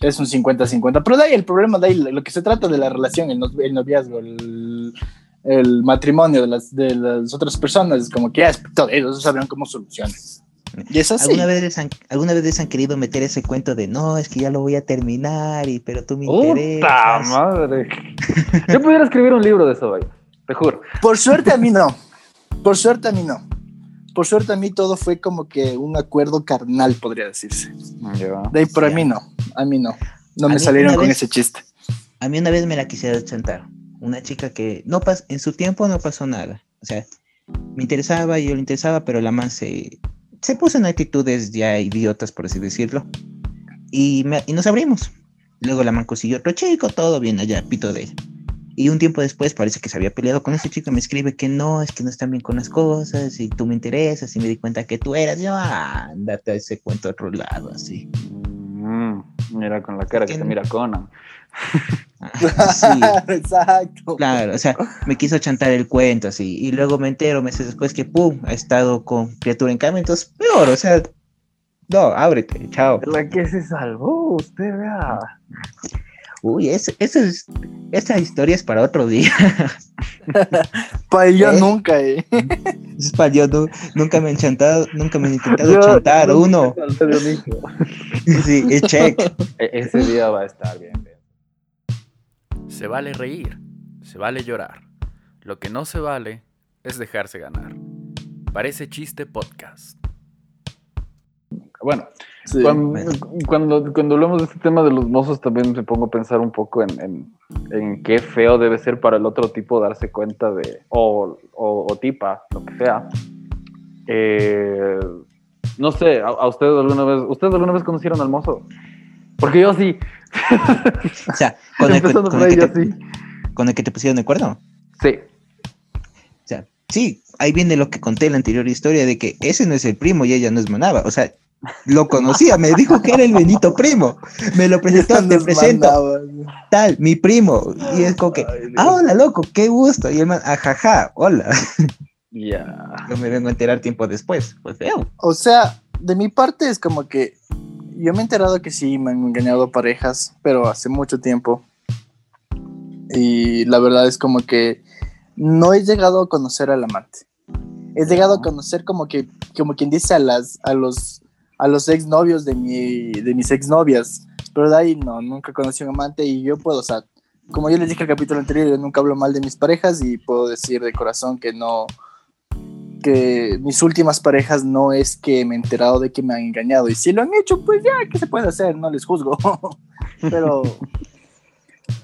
Speaker 4: Es un 50-50. Pero de ahí el problema, de ahí lo que se trata de la relación, el, noviazgo, el, matrimonio de las, de las otras personas, es como que ya, ellos sabrán cómo soluciones.
Speaker 2: Y es así. ¿Alguna vez, han, ¿Alguna vez han querido meter ese cuento de no, es que ya lo voy a terminar, y, pero tú me interesas?
Speaker 3: madre! Yo pudiera escribir un libro de eso, te juro.
Speaker 4: Por suerte a mí no. Por suerte a mí no. Por suerte a mí todo fue como que un acuerdo carnal, podría decirse. De ahí, pero a mí no. A mí no. No me salieron con ese chiste.
Speaker 2: A mí una vez me la quisiera chantar. Una chica que no pas en su tiempo no pasó nada. O sea, me interesaba, yo le interesaba, pero la man se, se puso en actitudes ya idiotas, por así decirlo. Y, nos abrimos. Luego la man consiguió otro chico, todo bien allá, pito de ella. Y un tiempo después parece que se había peleado con ese chico y me escribe que no, es que no están bien con las cosas y tú me interesas y me di cuenta que tú eras. Yo, ah, andate a ese cuento a otro lado, así.
Speaker 3: Mm, mira con la cara que, se mira Conan.
Speaker 2: sí. Exacto. Claro, o sea, me quiso chantar el cuento así. Y luego me entero meses después que, pum, ha estado con criatura en cambio, entonces peor, o sea, no, ábrete, chao.
Speaker 3: La que se salvó, usted vea.
Speaker 2: Uy, esa es, esa historia es para otro día.
Speaker 4: para yo ¿Eh? nunca, eh.
Speaker 2: Es para yo nunca me han chantado, nunca me han intentado chantar uno. Sí, es check.
Speaker 3: E-, ese día va a estar bien.
Speaker 1: Se vale reír, se vale llorar. Lo que no se vale es dejarse ganar. Parece chiste podcast.
Speaker 3: Bueno, cuando, cuando, hablamos de este tema de los mozos, también me pongo a pensar un poco en, en, qué feo debe ser para el otro tipo darse cuenta de, o, o, tipa, lo que sea. Eh, no sé, ¿a, ustedes alguna vez, ¿ustedes alguna vez conocieron al mozo? Porque yo sí.
Speaker 2: o sea, con el, que, te, pusieron de acuerdo.
Speaker 3: Sí.
Speaker 2: O sea, sí, ahí viene lo que conté en la anterior historia de que ese no es el primo y ella no es Manaba. O sea, lo conocía, me dijo que era el Benito primo. Me lo presentó, te presento. Tal, mi primo. Y es como que, ah, hola, loco, qué gusto. Y el man, ajaja, hola.
Speaker 3: Ya.
Speaker 2: No me vengo a enterar tiempo después. Pues feo.
Speaker 4: O sea, de mi parte es como que yo me he enterado que sí me han engañado parejas, pero hace mucho tiempo. Y la verdad es como que no he llegado a conocer al amante. He llegado a conocer como que, como quien dice a las, a los, a los exnovios de mi, de mis exnovias. Pero de ahí no, nunca conocí a un amante y yo puedo, o sea, como yo les dije en el capítulo anterior, yo nunca hablo mal de mis parejas y puedo decir de corazón que no, que mis últimas parejas no es que me he enterado de que me han engañado. Y si lo han hecho, pues ya, ¿qué se puede hacer? No les juzgo. pero,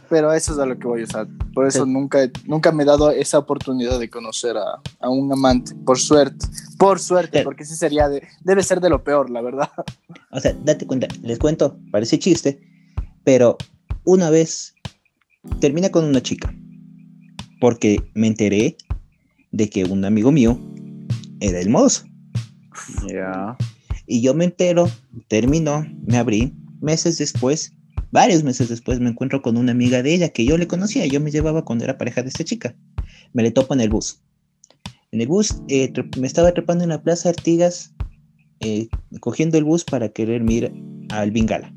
Speaker 4: pero eso es a lo que voy a usar. Por eso nunca, nunca me he dado esa oportunidad de conocer a, a un amante. Por suerte. Por suerte, porque sí sería de, debe ser de lo peor, la verdad.
Speaker 2: O sea, date cuenta, les cuento, parece chiste, pero una vez termina con una chica. Porque me enteré de que un amigo mío era el mozo.
Speaker 3: Ya.
Speaker 2: Y yo me entero, terminó, me abrí. Meses después, varios meses después, me encuentro con una amiga de ella que yo le conocía. Yo me llevaba cuando era pareja de esta chica. Me le topo en el bus. En el bus eh, me estaba trepando en la Plaza Artigas, eh, cogiendo el bus para querer mirar al Bingala.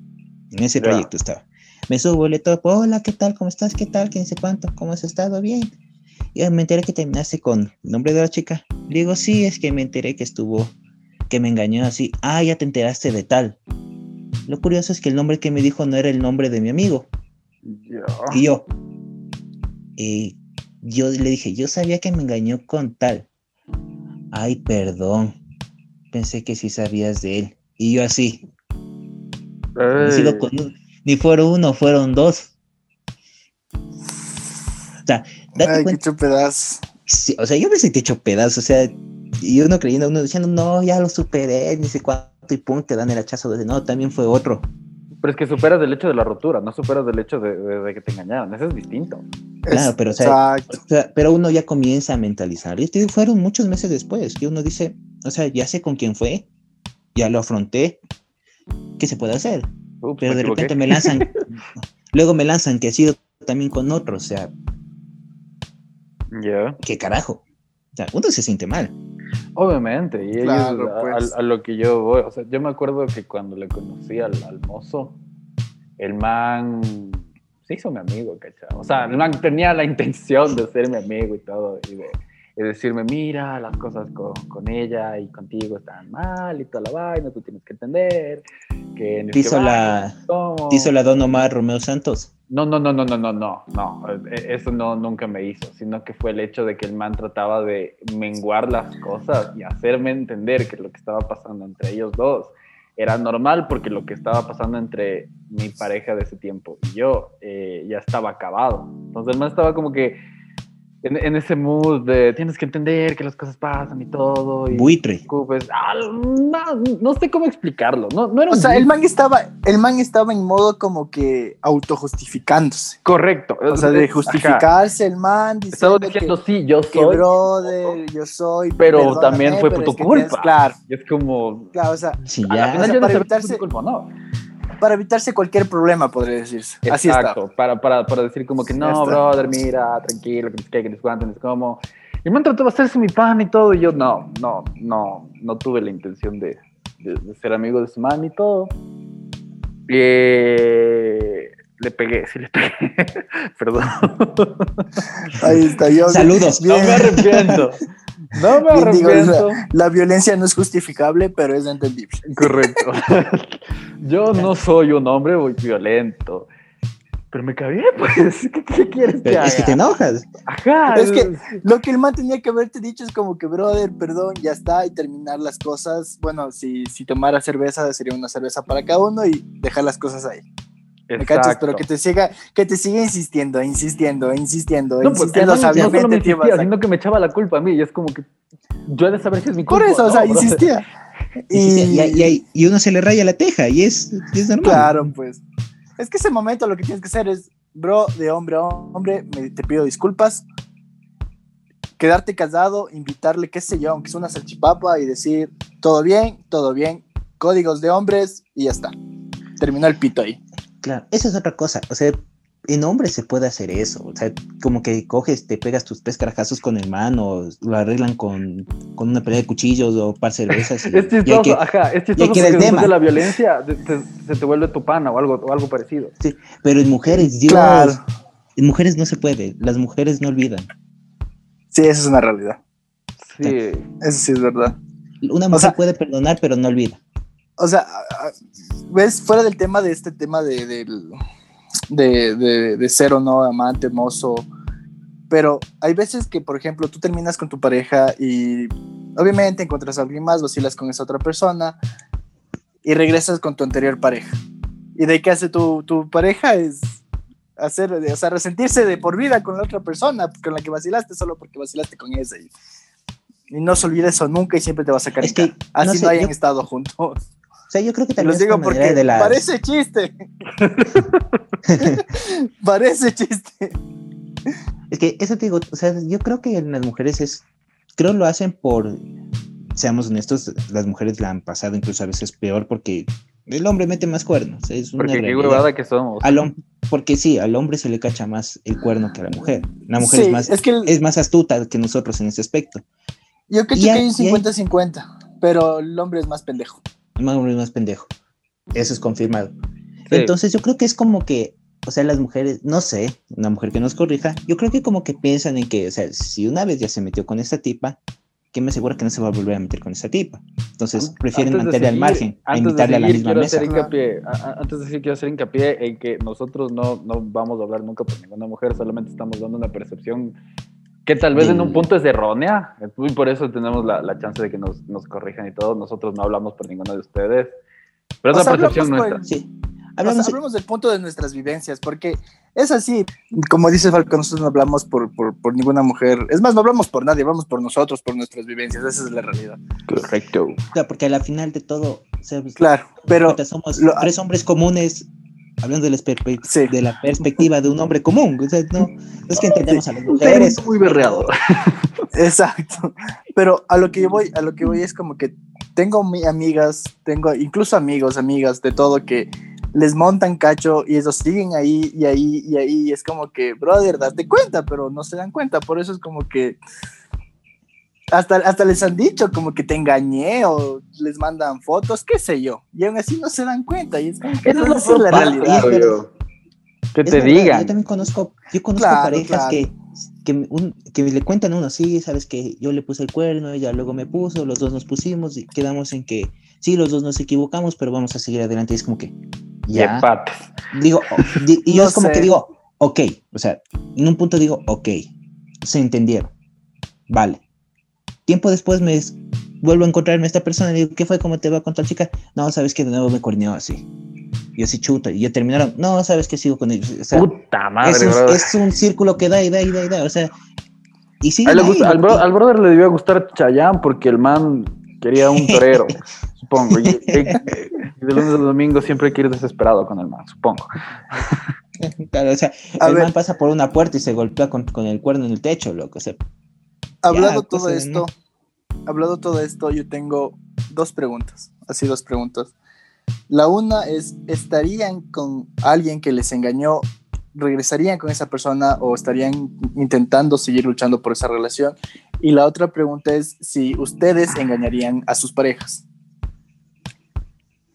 Speaker 2: En ese trayecto estaba. Me subo, le topo, hola, ¿qué tal? ¿Cómo estás? ¿Qué tal? ¿Quién sé cuánto? ¿Cómo has estado? Bien. Y me enteré que terminaste con el nombre de la chica. Le digo, sí, es que me enteré que estuvo, que me engañó así. Ah, ya te enteraste de tal. Lo curioso es que el nombre que me dijo no era el nombre de mi amigo. Y yo. Y yo le dije, yo sabía que me engañó con tal. Ay, perdón. Pensé que sí sabías de él. Y yo así. ni fueron uno, fueron dos. O sea,
Speaker 4: Ay, qué hecho pedazo.
Speaker 2: Sí, o sea, yo me sentí hecho pedazo, o sea, y uno creyendo, uno diciendo, no, ya lo superé, ni sé cuánto, y pum, te dan el hachazo de, no, también fue otro.
Speaker 3: Pero es que superas el hecho de la rotura, no superas el hecho de, que te engañaron, eso es distinto.
Speaker 2: Claro, pero, o sea, pero uno ya comienza a mentalizar, y este fueron muchos meses después, que uno dice, o sea, ya sé con quién fue, ya lo afronté, ¿qué se puede hacer? pero de repente me lanzan, luego me lanzan que ha sido también con otro, o sea,
Speaker 3: ya.
Speaker 2: ¿Qué carajo? O sea, uno se siente mal.
Speaker 3: Obviamente, y ellos, pues. a, lo que yo voy, o sea, yo me acuerdo que cuando le conocí al, mozo, el man se hizo mi amigo, ¿cachai? O sea, el man tenía la intención de ser mi amigo y todo, y de, decirme, mira, las cosas con, con, ella y contigo están mal y toda la vaina, tú tienes que entender que...
Speaker 2: ¿Te hizo, la, ¿Te hizo la Don Omar Romeo Santos?
Speaker 3: No, no, no, no, no, no, no, no, e, eso no nunca me hizo, sino que fue el hecho de que el man trataba de menguar las cosas y hacerme entender que lo que estaba pasando entre ellos dos era normal porque lo que estaba pasando entre mi pareja de ese tiempo y yo eh, ya estaba acabado. Entonces el man estaba como que en, ese mood de tienes que entender que las cosas pasan y todo. Y
Speaker 2: Buitre.
Speaker 3: Ah, no, sé cómo explicarlo. No, no era
Speaker 4: o sea, el man, estaba, el man estaba en modo como que autojustificándose.
Speaker 3: Correcto.
Speaker 4: O sea, de justificarse el man.
Speaker 3: Estaba diciendo, sí, yo soy.
Speaker 4: brother, yo soy.
Speaker 3: Pero también fue por tu culpa.
Speaker 4: claro.
Speaker 3: Y es como.
Speaker 4: Claro, o sea,
Speaker 2: sí, ya.
Speaker 3: Yo no culpa, no.
Speaker 4: Para evitarse cualquier problema, podría decirse. Así Exacto,
Speaker 3: para, para, para, decir como que no, brother, mira, tranquilo, que que les es como... Y me trató de hacerse mi pan y todo, y yo no, no, no, no tuve la intención de, de, ser amigo de su man y todo. Eh, le pegué, sí le pegué. Perdón.
Speaker 4: Ahí está, yo.
Speaker 2: Saludos.
Speaker 3: No me arrepiento. No me arrepiento.
Speaker 4: la, violencia no es justificable, pero es entendible.
Speaker 3: Correcto. Yo no soy un hombre muy violento. Pero me cagué, pues. ¿Qué, quieres que haga?
Speaker 2: Es que te enojas.
Speaker 4: Ajá. Es que lo que el man tenía que haberte dicho es como que, brother, perdón, ya está, y terminar las cosas. Bueno, si, si tomara cerveza, sería una cerveza para cada uno y dejar las cosas ahí. ¿Me cachas? Pero que te siga, que te siga insistiendo, insistiendo, insistiendo, no, insistiendo.
Speaker 3: Pues, no solo me insistía, sino que me echaba la culpa a mí. Y es como que yo he de saber si es mi culpa.
Speaker 4: Por eso, o sea, insistía.
Speaker 2: Y... Y, uno se le raya la teja y es, es normal.
Speaker 4: Claro, pues. Es que ese momento lo que tienes que hacer es, bro, de hombre a hombre, me, te pido disculpas. Quedarte casado, invitarle, qué sé yo, aunque es una salchipapa y decir, todo bien, todo bien, códigos de hombres y ya está. Terminó el pito ahí.
Speaker 2: Claro, esa es otra cosa. O sea, en hombres se puede hacer eso. O sea, como que coges, te pegas tus tres carajazos con el mano, lo arreglan con, con una pelea de cuchillos o par cervezas.
Speaker 3: es chistoso, ajá, es chistoso porque después de la violencia se te vuelve tu pana o algo, o algo parecido.
Speaker 2: Sí, pero en mujeres, Dios, en mujeres no se puede, las mujeres no olvidan.
Speaker 4: Sí, esa es una realidad.
Speaker 3: Sí.
Speaker 4: Eso sí es verdad.
Speaker 2: Una mujer puede perdonar, pero no olvida.
Speaker 4: O sea, ves, fuera del tema de este tema de, de, de, ser o no amante, mozo, pero hay veces que, por ejemplo, tú terminas con tu pareja y obviamente encuentras a alguien más, vacilas con esa otra persona y regresas con tu anterior pareja. Y de que hace tu, tu pareja es hacer, o sea, resentirse de por vida con la otra persona con la que vacilaste solo porque vacilaste con esa. Y, no se olvide eso nunca y siempre te va a sacar. Es que, así no, hayan estado juntos.
Speaker 2: O sea, yo creo que también.
Speaker 4: Los digo porque de parece chiste. parece chiste.
Speaker 2: Es que eso te digo, o sea, yo creo que en las mujeres es. Creo lo hacen por. Seamos honestos, las mujeres la han pasado incluso a veces peor porque el hombre mete más cuernos. Es una
Speaker 3: porque qué huevada que somos.
Speaker 2: porque sí, al hombre se le cacha más el cuerno que a la mujer. La mujer es, más, es, más astuta que nosotros en ese aspecto.
Speaker 4: Yo creo que hay un 50-50, pero el hombre es más pendejo
Speaker 2: más más pendejo. Eso es confirmado. Entonces yo creo que es como que, o sea, las mujeres, no sé, una mujer que nos corrija, yo creo que como que piensan en que, o sea, si una vez ya se metió con esta tipa, ¿qué me asegura que no se va a volver a meter con esta tipa? Entonces prefieren mantenerle al margen, a invitarle a la misma mesa.
Speaker 3: antes de decir, quiero hacer hincapié en que nosotros no, no vamos a hablar nunca por ninguna mujer, solamente estamos dando una percepción que tal vez en un punto es errónea, y por eso tenemos la, la chance de que nos, nos, corrijan y todo. Nosotros no hablamos por ninguno de ustedes, pero es la percepción nuestra.
Speaker 4: sí. Hablamos, del punto de nuestras vivencias, porque es así, como dice Falco, nosotros no hablamos por, por, por, ninguna mujer, es más, no hablamos por nadie, hablamos por nosotros, por nuestras vivencias, esa es la realidad.
Speaker 3: Correcto.
Speaker 2: porque a la final de todo, pues,
Speaker 4: claro, pero
Speaker 2: somos tres hombres comunes hablando de la, de la perspectiva de un hombre común. no, es que entendemos a las mujeres.
Speaker 3: Muy berreado.
Speaker 4: Exacto. Pero a lo que yo voy, a lo que voy es como que tengo amigas, tengo incluso amigos, amigas de todo que les montan cacho y ellos siguen ahí y ahí y ahí. Y es como que, brother, date cuenta, pero no se dan cuenta. Por eso es como que hasta, hasta les han dicho como que te engañé o les mandan fotos, qué sé yo. Y aún así no se dan cuenta. Y es como que no es la realidad.
Speaker 3: Que te digan.
Speaker 2: Yo también conozco, yo conozco parejas que, que, que, le cuentan a uno, sí, sabes que yo le puse el cuerno, ella luego me puso, los dos nos pusimos y quedamos en que sí, los dos nos equivocamos, pero vamos a seguir adelante. Y es como que, ya. Digo, y yo es como que digo, ok, o sea, en un punto digo, ok, se entendieron, vale Tiempo después me vuelvo a encontrarme a esta persona y digo, ¿qué fue? ¿Cómo te va con tal chica? No, sabes que de nuevo me corneó así. Y así chuta, y ya terminaron. No, sabes que sigo con ellos.
Speaker 3: Puta madre,
Speaker 2: es un, es un, círculo que da y da y da y da. O sea, y sí.
Speaker 3: al, brother le debió gustar Chayán porque el man quería un torero, supongo. Y, de lunes a domingo siempre quiere desesperado con el man, supongo.
Speaker 2: Claro, o sea, el man pasa por una puerta y se golpea con, con el cuerno en el techo, loco. O sea,
Speaker 4: hablado todo esto, hablado todo esto, yo tengo dos preguntas, así dos preguntas. La una es, ¿estarían con alguien que les engañó? ¿Regresarían con esa persona o estarían intentando seguir luchando por esa relación? Y la otra pregunta es si ustedes engañarían a sus parejas.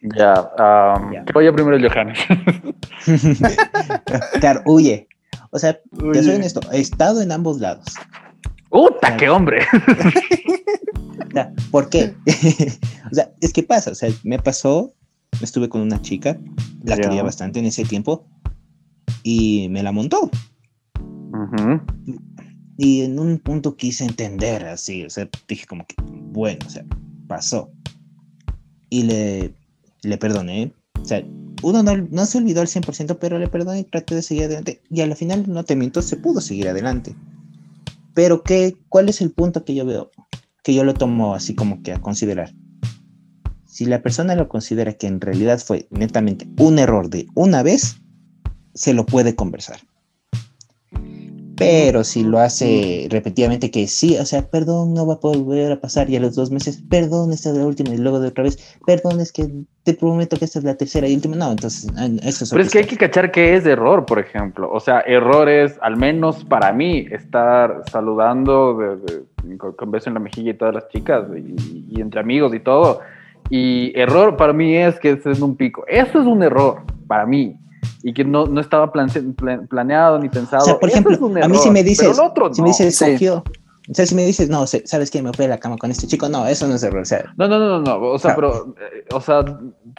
Speaker 3: Ya, voy a primero el Johannes.
Speaker 2: claro, huye. O sea, te soy honesto, he estado en ambos lados.
Speaker 3: ¡Uta, qué hombre!
Speaker 2: ¿Por qué? o sea, es que pasa, o sea, me pasó, estuve con una chica, la quería bastante en ese tiempo, y me la montó. Y en un punto quise entender así, o sea, dije como que, bueno, o sea, pasó. Y le, le perdoné, o sea, uno no, se olvidó al 100%, pero le perdoné y traté de seguir adelante. Y al final, no te miento, se pudo seguir adelante. Pero, ¿qué, ¿cuál es el punto que yo veo? Que yo lo tomo así como que a considerar. Si la persona lo considera que en realidad fue netamente un error de una vez, se lo puede conversar. Pero si lo hace repetidamente, que sí, o sea, perdón, no va a volver a pasar, y a los dos meses, perdón, esta es la última, y luego de otra vez, perdón, es que te prometo que esta es la tercera y última, no, entonces, ah, eso es.
Speaker 3: Pero es que hay que cachar que es error, por ejemplo, o sea, errores, al menos para mí, estar saludando con beso en la mejilla y todas las chicas, y, y entre amigos y todo, y error para mí es que es un pico, eso es un error para mí, y que no, no estaba planeado ni pensado. O
Speaker 2: sea, por ejemplo, a mí si me dices, si me dices, o sea, si me dices, no, ¿sabes qué? Me fui a la cama con este chico, no, eso no es error. O sea,
Speaker 3: no, no, no, no, o sea, pero, eh, o sea,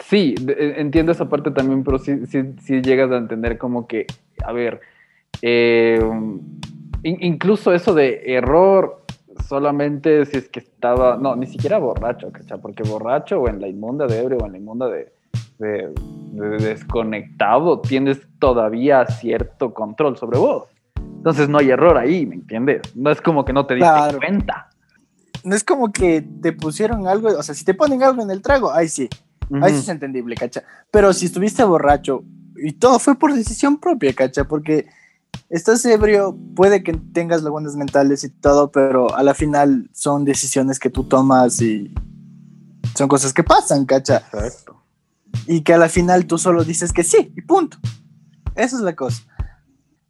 Speaker 3: sí, e, entiendo esa parte también, pero sí, sí, sí llegas a entender como que, a ver, eh, incluso eso de error solamente si es que estaba, no, ni siquiera borracho, ¿cachai? Porque borracho o en la inmunda de ebrio o en la inmunda de, de, desconectado, tienes todavía cierto control sobre vos. Entonces no hay error ahí, ¿me entiendes? No es como que no te diste cuenta.
Speaker 4: No es como que te pusieron algo, o sea, si te ponen algo en el trago, ahí sí, ahí sí es entendible, cacha. Pero si estuviste borracho y todo fue por decisión propia, cacha, porque estás ebrio, puede que tengas lagunas mentales y todo, pero a la final son decisiones que tú tomas y son cosas que pasan, cacha. Exacto y que a la final tú solo dices que sí y punto. Esa es la cosa.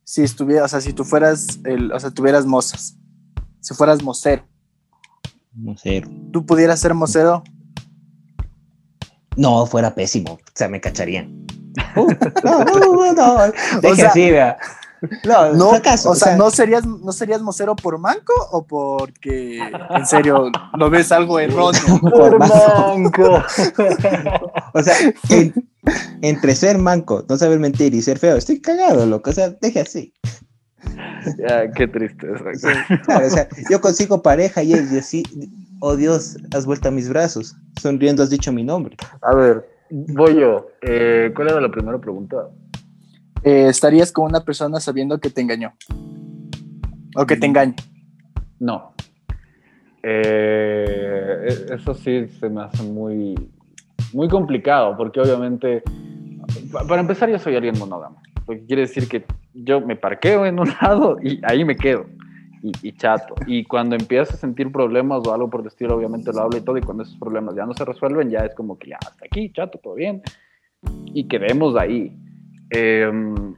Speaker 4: Si estuviera, o sea, si tú fueras, el, o sea, tuvieras mozas, si fueras mocero.
Speaker 2: Mocero.
Speaker 4: ¿Tú pudieras ser mocero?
Speaker 2: No, fuera pésimo, o sea, me cacharían. Uh, no, no, no, o sea, así, vea.
Speaker 4: No, no o, sea, ¿no serías, ¿no serías mocero por manco o porque en serio lo ves algo erróneo?
Speaker 2: Por manco. o sea, entre ser manco, no saber mentir y ser feo, estoy cagado, loco. O sea, deje así.
Speaker 3: Ya, qué triste
Speaker 2: Claro, o sea, yo consigo pareja y, y así, oh Dios, has vuelto a mis brazos. Sonriendo has dicho mi nombre.
Speaker 3: A ver, voy yo. Eh, ¿Cuál era la primera pregunta?
Speaker 4: Eh, estarías con una persona sabiendo que te engañó o que te engañe.
Speaker 3: No. Eh, e-, eso sí se me hace muy, muy complicado porque obviamente, para empezar yo soy alguien monógamo, lo que quiere decir que yo me parqueo en un lado y ahí me quedo. Y, chato. Y cuando empiezo a sentir problemas o algo por el estilo, obviamente lo hablo y todo. Y cuando esos problemas ya no se resuelven, ya es como que ya hasta aquí, chato, todo bien. Y quedemos ahí. Em,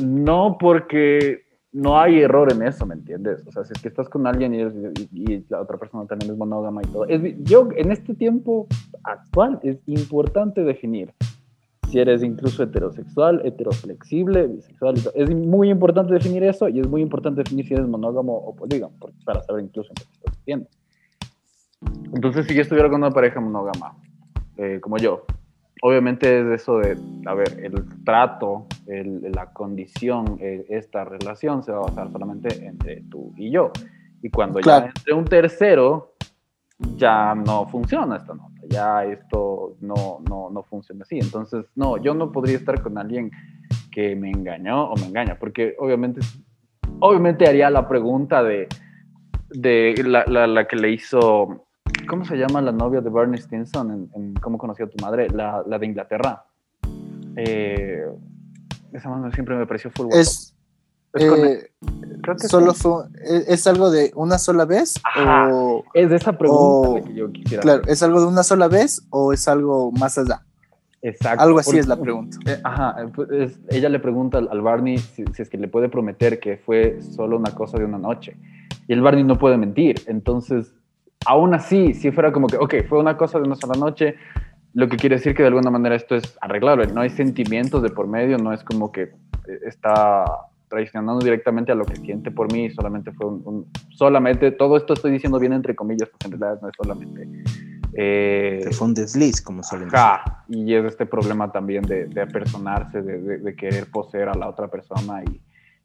Speaker 3: no porque no hay error en eso, ¿me entiendes? O sea, si es que estás con alguien y, la otra persona también es monógama y todo. yo, en este tiempo actual, es importante definir si eres incluso heterosexual, heteroflexible, bisexual. Es muy importante definir eso y es muy importante definir si eres monógamo o polígamo, para saber incluso en qué estás haciendo. Entonces, si yo estuviera con una pareja monógama, eh, como yo, obviamente es eso de, a ver, el trato, la condición, eh, esta relación se va a basar solamente entre tú y yo. Y cuando ya entre un tercero, ya no funciona esta nota, ya esto no, no, no funciona así. Entonces, no, yo no podría estar con alguien que me engañó o me engaña, porque obviamente, obviamente haría la pregunta de, de la, la, la que le hizo ¿Cómo se llama la novia de Barney Stinson en, Cómo conoció a tu madre? La, la de Inglaterra. Eh, esa mano siempre me pareció full
Speaker 4: Es, eh, solo fue, ¿es, algo de una sola vez?
Speaker 3: es de esa pregunta que yo quisiera.
Speaker 4: Claro, ¿es algo de una sola vez o es algo más allá? Exacto. Algo así es la pregunta.
Speaker 3: Eh, ajá, eh, pues, ella le pregunta al Barney si, es que le puede prometer que fue solo una cosa de una noche. Y el Barney no puede mentir. Entonces, aún así, si fuera como que, ok, fue una cosa de una sola noche, lo que quiere decir que de alguna manera esto es arreglable. No hay sentimientos de por medio, no es como que eh, está traicionando directamente a lo que siente por mí, solamente fue un, solamente, todo esto estoy diciendo bien entre comillas, porque en realidad no es solamente
Speaker 2: eh, fue un desliz, como suelen
Speaker 3: decir. Y es este problema también de, de apersonarse, de, de, querer poseer a la otra persona y,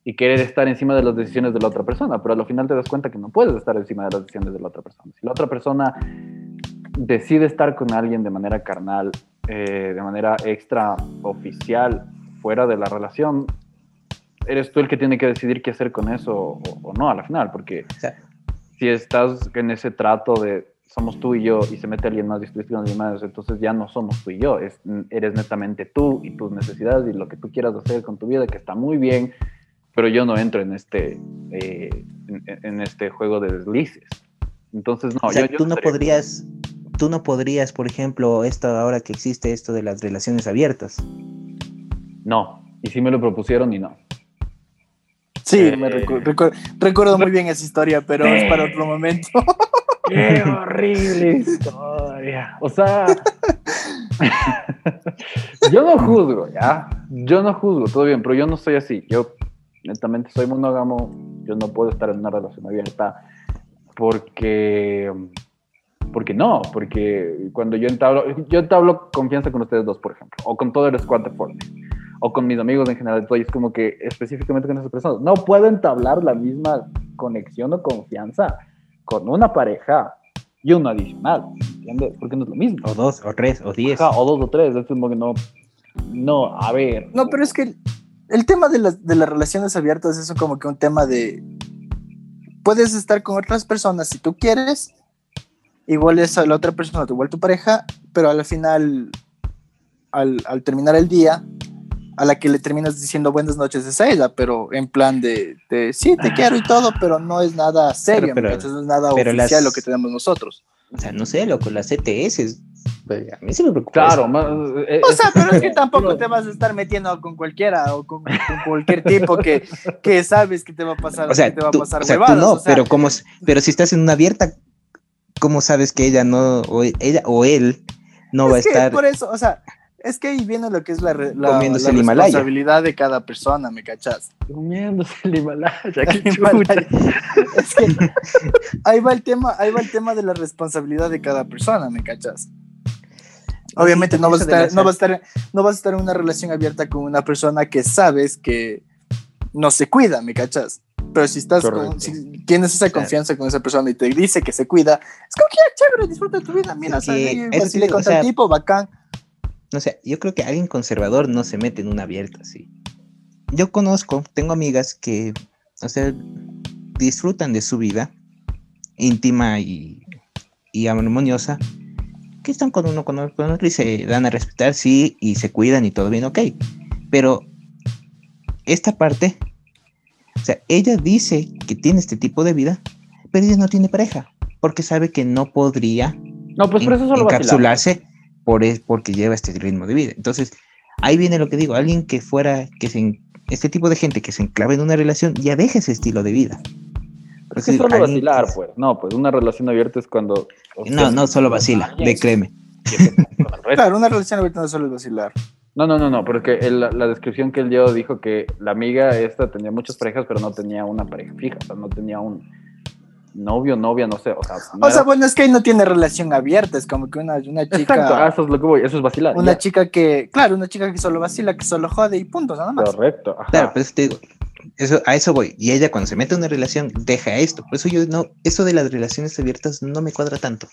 Speaker 3: y, querer estar encima de las decisiones de la otra persona, pero al final te das cuenta que no puedes estar encima de las decisiones de la otra persona. Si la otra persona decide estar con alguien de manera carnal, eh, de manera extra oficial, fuera de la relación, eres tú el que tiene que decidir qué hacer con eso o, o no a la final, porque si estás en ese trato de somos tú y yo y se mete alguien más y estuviste con alguien más, entonces ya no somos tú y yo, es, eres netamente tú y tus necesidades y lo que tú quieras hacer con tu vida, que está muy bien, pero yo no entro en este, eh, en, este juego de deslices. Entonces, no,
Speaker 2: yo, tú no podrías, tú no podrías, por ejemplo, esto ahora que existe esto de las relaciones abiertas.
Speaker 3: No, y sí me lo propusieron y no.
Speaker 4: Sí, me eh, recuerdo muy bien esa historia, pero es para otro momento.
Speaker 3: Qué horrible historia. O sea, yo no juzgo, ¿ya? Yo no juzgo, todo bien, pero yo no soy así. Yo, netamente, soy monógamo. Yo no puedo estar en una relación abierta porque. Porque no, porque cuando yo entablo, yo entablo confianza con ustedes dos, por ejemplo, o con todo el squad de Fortnite, o con mis amigos en general, es como que específicamente con esas personas, no puedo entablar la misma conexión o confianza con una pareja y uno adicional, ¿entiendes? Porque no es lo mismo.
Speaker 2: O dos, o tres, o diez.
Speaker 3: o dos o tres, es como que no, no, a ver.
Speaker 4: No, pero es que el, tema de, las, de las relaciones abiertas es como que un tema de, puedes estar con otras personas si tú quieres, igual es a la otra persona, igual tu pareja, pero al final, al, al terminar el día, a la que le terminas diciendo buenas noches es a ella, pero en plan de, de sí, te quiero y todo, pero no es nada serio, pero, no es nada oficial lo que tenemos nosotros.
Speaker 2: O sea, no sé, loco, las CTS, pues, a mí se me preocupa.
Speaker 3: Claro,
Speaker 4: eh, o sea, pero es que tampoco te vas a estar metiendo con cualquiera o con, cualquier tipo que, que, sabes que te va a pasar,
Speaker 2: o sea,
Speaker 4: te va
Speaker 2: tú, a pasar o sea, tú no, pero como, pero si estás en una abierta, ¿cómo sabes que ella no, o ella o él no va a estar?
Speaker 4: Por eso, o sea, es que ahí viene lo que es la, la, responsabilidad de cada persona, ¿me cachas?
Speaker 3: Comiéndose el Himalaya, qué Himalaya.
Speaker 4: es que ahí va el tema, ahí va el tema de la responsabilidad de cada persona, ¿me cachas? Obviamente no vas, a estar, no, vas a estar, no vas a estar en una relación abierta con una persona que sabes que no se cuida, ¿me cachas? Pero si estás con, si tienes esa confianza con esa persona y te dice que se cuida, es como que chévere, disfruta tu vida, mira, sí, si le contas tipo, bacán
Speaker 2: no sé, yo creo que alguien conservador no se mete en una abierta así. Yo conozco, tengo amigas que, o sea, disfrutan de su vida íntima y, y armoniosa, que están con uno, con otro, y se dan a respetar, sí, y se cuidan y todo bien, ok. Pero esta parte, o sea, ella dice que tiene este tipo de vida, pero ella no tiene pareja, porque sabe que no podría
Speaker 3: no, pues por eso solo
Speaker 2: encapsularse por porque lleva este ritmo de vida. Entonces, ahí viene lo que digo, alguien que fuera, que se, este tipo de gente que se enclave en una relación, ya deja ese estilo de vida.
Speaker 3: Es que solo vacilar, pues. No, pues una relación abierta es cuando...
Speaker 2: No, no solo vacila, de créeme.
Speaker 4: claro, una relación abierta no solo es vacilar.
Speaker 3: No, no, no, no, porque la, descripción que él dio dijo que la amiga esta tenía muchas parejas, pero no tenía una pareja fija, o sea, no tenía un, novio, novia, no sé. O sea,
Speaker 4: o sea bueno, es que ahí no tiene relación abierta, es como que una, una chica.
Speaker 3: Exacto, ah, eso es lo que voy, eso es vacilar.
Speaker 4: Una chica que, claro, una chica que solo vacila, que solo jode y punto, nada más.
Speaker 3: Correcto.
Speaker 2: Claro, pues te digo, eso, a eso voy. Y ella cuando se mete en una relación, deja esto. Por eso yo no, eso de las relaciones abiertas no me cuadra tanto.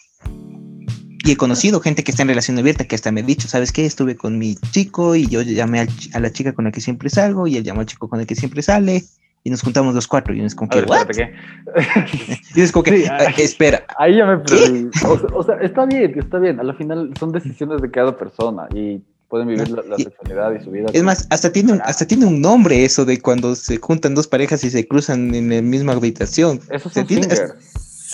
Speaker 2: Y he conocido gente que está en relación abierta que hasta me ha dicho, ¿sabes qué? Estuve con mi chico y yo llamé a la chica con la que siempre salgo y él llamó al chico con el que siempre sale y nos juntamos los cuatro y es como que, ¿qué? y es como que, ah, espera.
Speaker 3: Ahí ya me perdí. O, sea, está bien, está bien. A la final son decisiones de cada persona y pueden vivir la, sexualidad y su vida.
Speaker 2: Es más, hasta tiene, un, hasta tiene un nombre eso de cuando se juntan dos parejas y se cruzan en la misma habitación.
Speaker 3: Eso es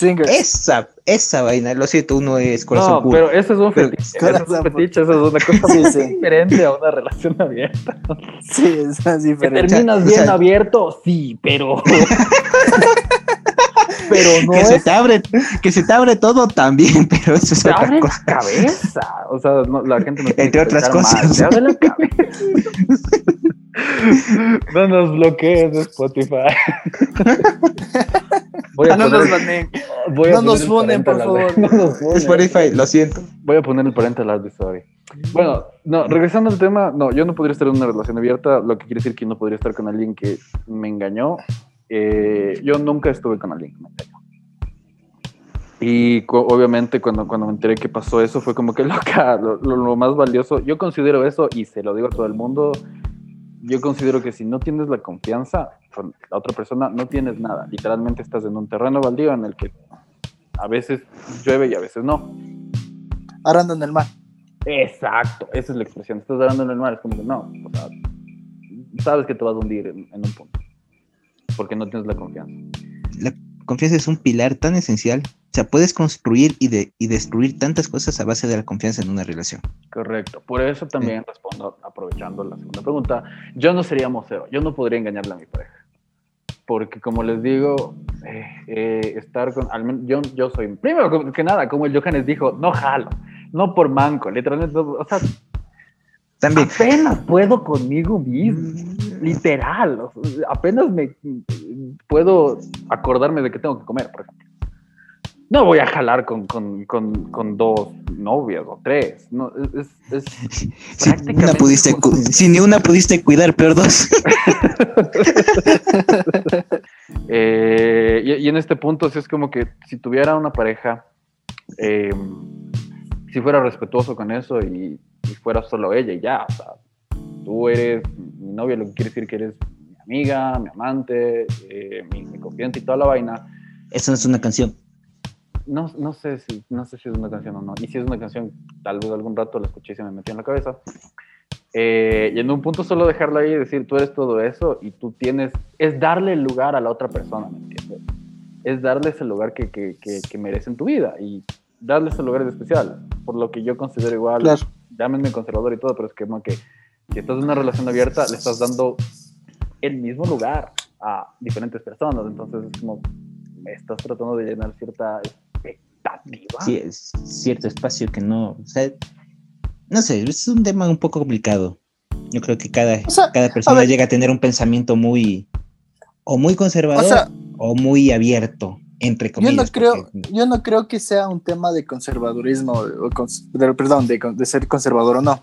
Speaker 3: un
Speaker 2: Esa, esa vaina, lo siento, uno es corazón
Speaker 3: No, pero eso es un fetiche. Eso es un fetiche, eso es una cosa muy diferente a una relación abierta.
Speaker 4: Sí, es diferente.
Speaker 3: ¿Terminas bien abierto? Sí, pero.
Speaker 2: pero no que se te abre que se te abre todo también pero eso es
Speaker 3: te otra abre cosa. la cabeza o sea la gente no
Speaker 2: entre otras cosas.
Speaker 3: te abre la cabeza. No nos bloquees de Spotify.
Speaker 4: Voy a ah, no nos voy a no nos funen por favor. No nos
Speaker 2: Spotify lo siento.
Speaker 3: Voy a poner el parental sorry. Bueno, no, regresando al tema, no, yo no podría estar en una relación abierta, lo que quiere decir que no podría estar con alguien que me engañó eh, yo nunca estuve con alguien que me engañó. Y obviamente cuando, cuando me enteré que pasó eso fue como que loca, lo, lo, más valioso, yo considero eso y se lo digo a todo el mundo, yo considero que si no tienes la confianza con la otra persona, no tienes nada. Literalmente estás en un terreno baldío en el que a veces llueve y a veces no.
Speaker 4: Arando en el mar.
Speaker 3: Exacto, esa es la expresión. Estás arando en el mar, es como que no, o sea, sabes que te vas a hundir en un punto porque no tienes la confianza.
Speaker 2: La confianza es un pilar tan esencial. O sea, puedes construir y, de, y destruir tantas cosas a base de la confianza en una relación.
Speaker 3: Correcto. Por eso también respondo, aprovechando la segunda pregunta, yo no sería mocero, yo no podría engañarle a mi pareja. Porque como les digo, eh, eh, estar con, al menos, yo, yo soy, primero que nada, como el Johannes dijo, no jalo, no por manco, literalmente, o sea, también. Apenas puedo conmigo mismo, mm. literal. apenas me puedo acordarme de que tengo que comer, por ejemplo. No voy a jalar con, con, con, dos novias o tres. No, es, es
Speaker 2: si, una pudiste, si ni una pudiste cuidar, peor dos.
Speaker 3: Eh, y, en este punto es como que si tuviera una pareja, eh, si fuera respetuoso con eso y y fuera solo ella y ya, o sea, tú eres mi novia, lo que quiere decir que eres mi amiga, mi amante, eh, mi, mi confidente y toda la vaina.
Speaker 2: Eso no es una canción.
Speaker 3: No, no, sé si, no sé si es una canción o no. Y si es una canción, tal vez algún rato la escuché y se me metió en la cabeza. Eh, y en un punto solo dejarla ahí y decir, tú eres todo eso y tú tienes, es darle el lugar a la otra persona, ¿me entiendes? Es darle ese lugar que, que, que, que merece en tu vida y darle ese lugar especial, por lo que yo considero igual claro llámenme conservador y todo, pero es que como que si estás en una relación abierta, le estás dando el mismo lugar a diferentes personas. Entonces es como, me estás tratando de llenar cierta expectativa.
Speaker 2: Sí, es cierto espacio que no, o sea, no sé, es un tema un poco complicado. Yo creo que cada, cada persona llega a tener un pensamiento muy, o muy conservador, o, muy abierto. Entre comillas,
Speaker 4: yo no creo, yo no creo que sea un tema de conservadurismo, o perdón, de, de, ser conservador o no.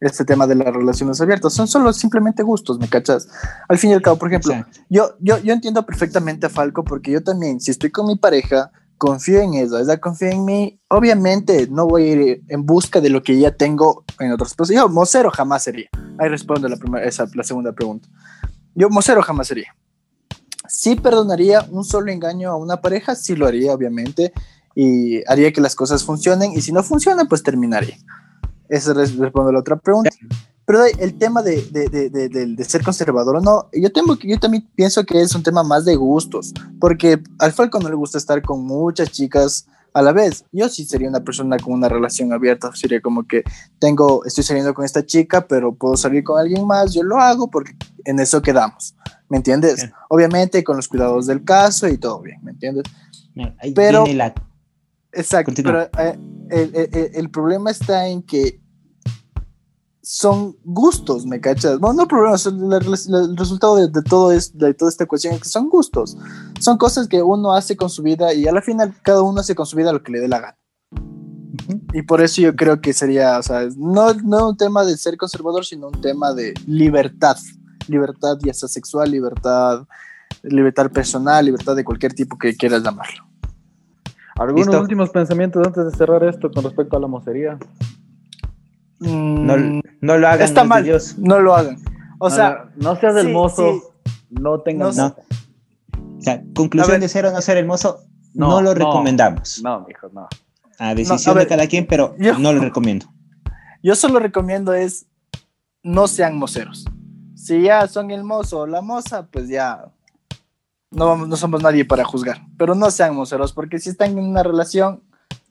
Speaker 4: Este tema de las relaciones abiertas son solo simplemente gustos, ¿me cachas? Al fin y al cabo, por ejemplo, yo, yo, yo entiendo perfectamente a Falco porque yo también, si estoy con mi pareja, confío en eso, ella confía en mí. Obviamente no voy a ir en busca de lo que ya tengo en otras personas. Yo, mocero jamás sería. Ahí respondo la, primera, esa, la segunda pregunta. Yo, mocero jamás sería. Sí perdonaría un solo engaño a una pareja, sí lo haría, obviamente, y haría que las cosas funcionen, y si no funciona, pues terminaría. Esa responde la otra pregunta. Pero el tema de, de, de, de, ser conservador o no, yo, tengo, yo también pienso que es un tema más de gustos, porque al Falco no le gusta estar con muchas chicas a la vez. Yo sí sería una persona con una relación abierta, sería como que tengo, estoy saliendo con esta chica, pero puedo salir con alguien más, yo lo hago porque en eso quedamos. ¿Me entiendes? Obviamente con los cuidados del caso y todo bien, ¿me entiendes? pero, exacto, pero eh, el, problema está en que son gustos, ¿me cachas? Bueno, no problema, el, resultado de, todo es, de toda esta cuestión es que son gustos, son cosas que uno hace con su vida y a la final cada uno hace con su vida lo que le dé la gana. Y por eso yo creo que sería, o sea, no, no un tema de ser conservador, sino un tema de libertad libertad ya sea sexual, libertad, libertad personal, libertad de cualquier tipo que quieras llamarlo.
Speaker 3: ¿Algunos últimos pensamientos antes de cerrar esto con respecto a la mocería?
Speaker 2: Mm, no, lo hagan.
Speaker 4: Está mal, no lo hagan. O sea,
Speaker 3: no, seas el mozo, no tengas.
Speaker 2: No. O sea, conclusión de ser o no ser el mozo, no, lo recomendamos.
Speaker 3: No, hijo, no.
Speaker 2: A decisión de cada quien, pero no lo recomiendo.
Speaker 4: Yo solo recomiendo es no sean moceros si ya son el mozo o la moza, pues ya no, vamos, no somos nadie para juzgar. Pero no sean moceros, porque si están en una relación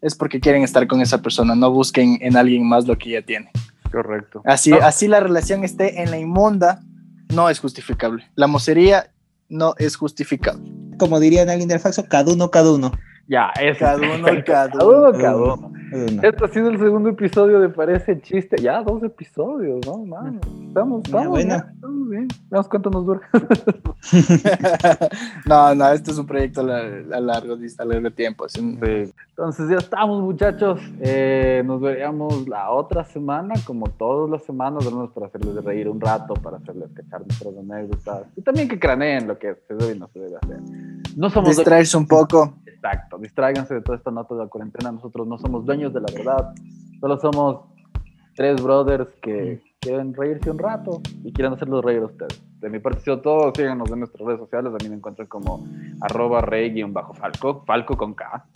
Speaker 4: es porque quieren estar con esa persona, no busquen en alguien más lo que ya tiene.
Speaker 3: Correcto.
Speaker 4: Así, así la relación esté en la inmunda, no es justificable. La mocería no es justificable.
Speaker 2: Como dirían alguien del faxo, cada uno, cada uno.
Speaker 3: Ya, es
Speaker 4: cada uno, cada uno.
Speaker 3: Cada uno, Este ha sido el segundo episodio de Parece Chiste. Ya, dos episodios, ¿no? Man, estamos, estamos, bien, estamos bien. Veamos cuánto nos dura.
Speaker 4: no, no, este es un proyecto a, largo, a largo tiempo.
Speaker 3: Entonces ya estamos, muchachos. Eh, nos veríamos la otra semana, como todas las semanas, para hacerles reír un rato, para hacerles cachar nuestras anécdotas. Y también que craneen lo que se debe y no se debe hacer.
Speaker 4: No somos Distraerse un poco.
Speaker 3: Exacto, distráiganse de toda esta nota de la cuarentena. Nosotros no somos dueños de la verdad, solo somos tres brothers que quieren reírse un rato y quieren hacerlos reír a ustedes. De mi parte, ha todo, síganos en nuestras redes sociales. A mí me encuentran como arroba rey-falco, falco con K.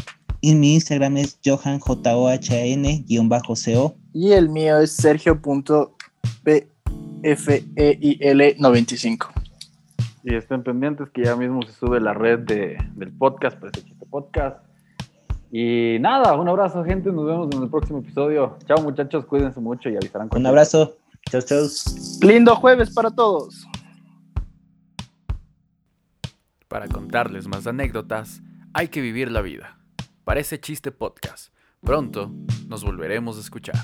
Speaker 2: Y mi Instagram es johan, j o h n co
Speaker 4: Y el mío es sergio.bfeil95.
Speaker 3: Y estén pendientes que ya mismo se sube la red de, del podcast, pues podcast. Y nada, un abrazo, gente. Nos vemos en el próximo episodio. Chao, muchachos. Cuídense mucho y avisarán.
Speaker 2: Un abrazo. Chao, chao.
Speaker 4: Lindo jueves para todos.
Speaker 1: Para contarles más anécdotas, hay que vivir la vida. Parece chiste podcast. Pronto nos volveremos a escuchar.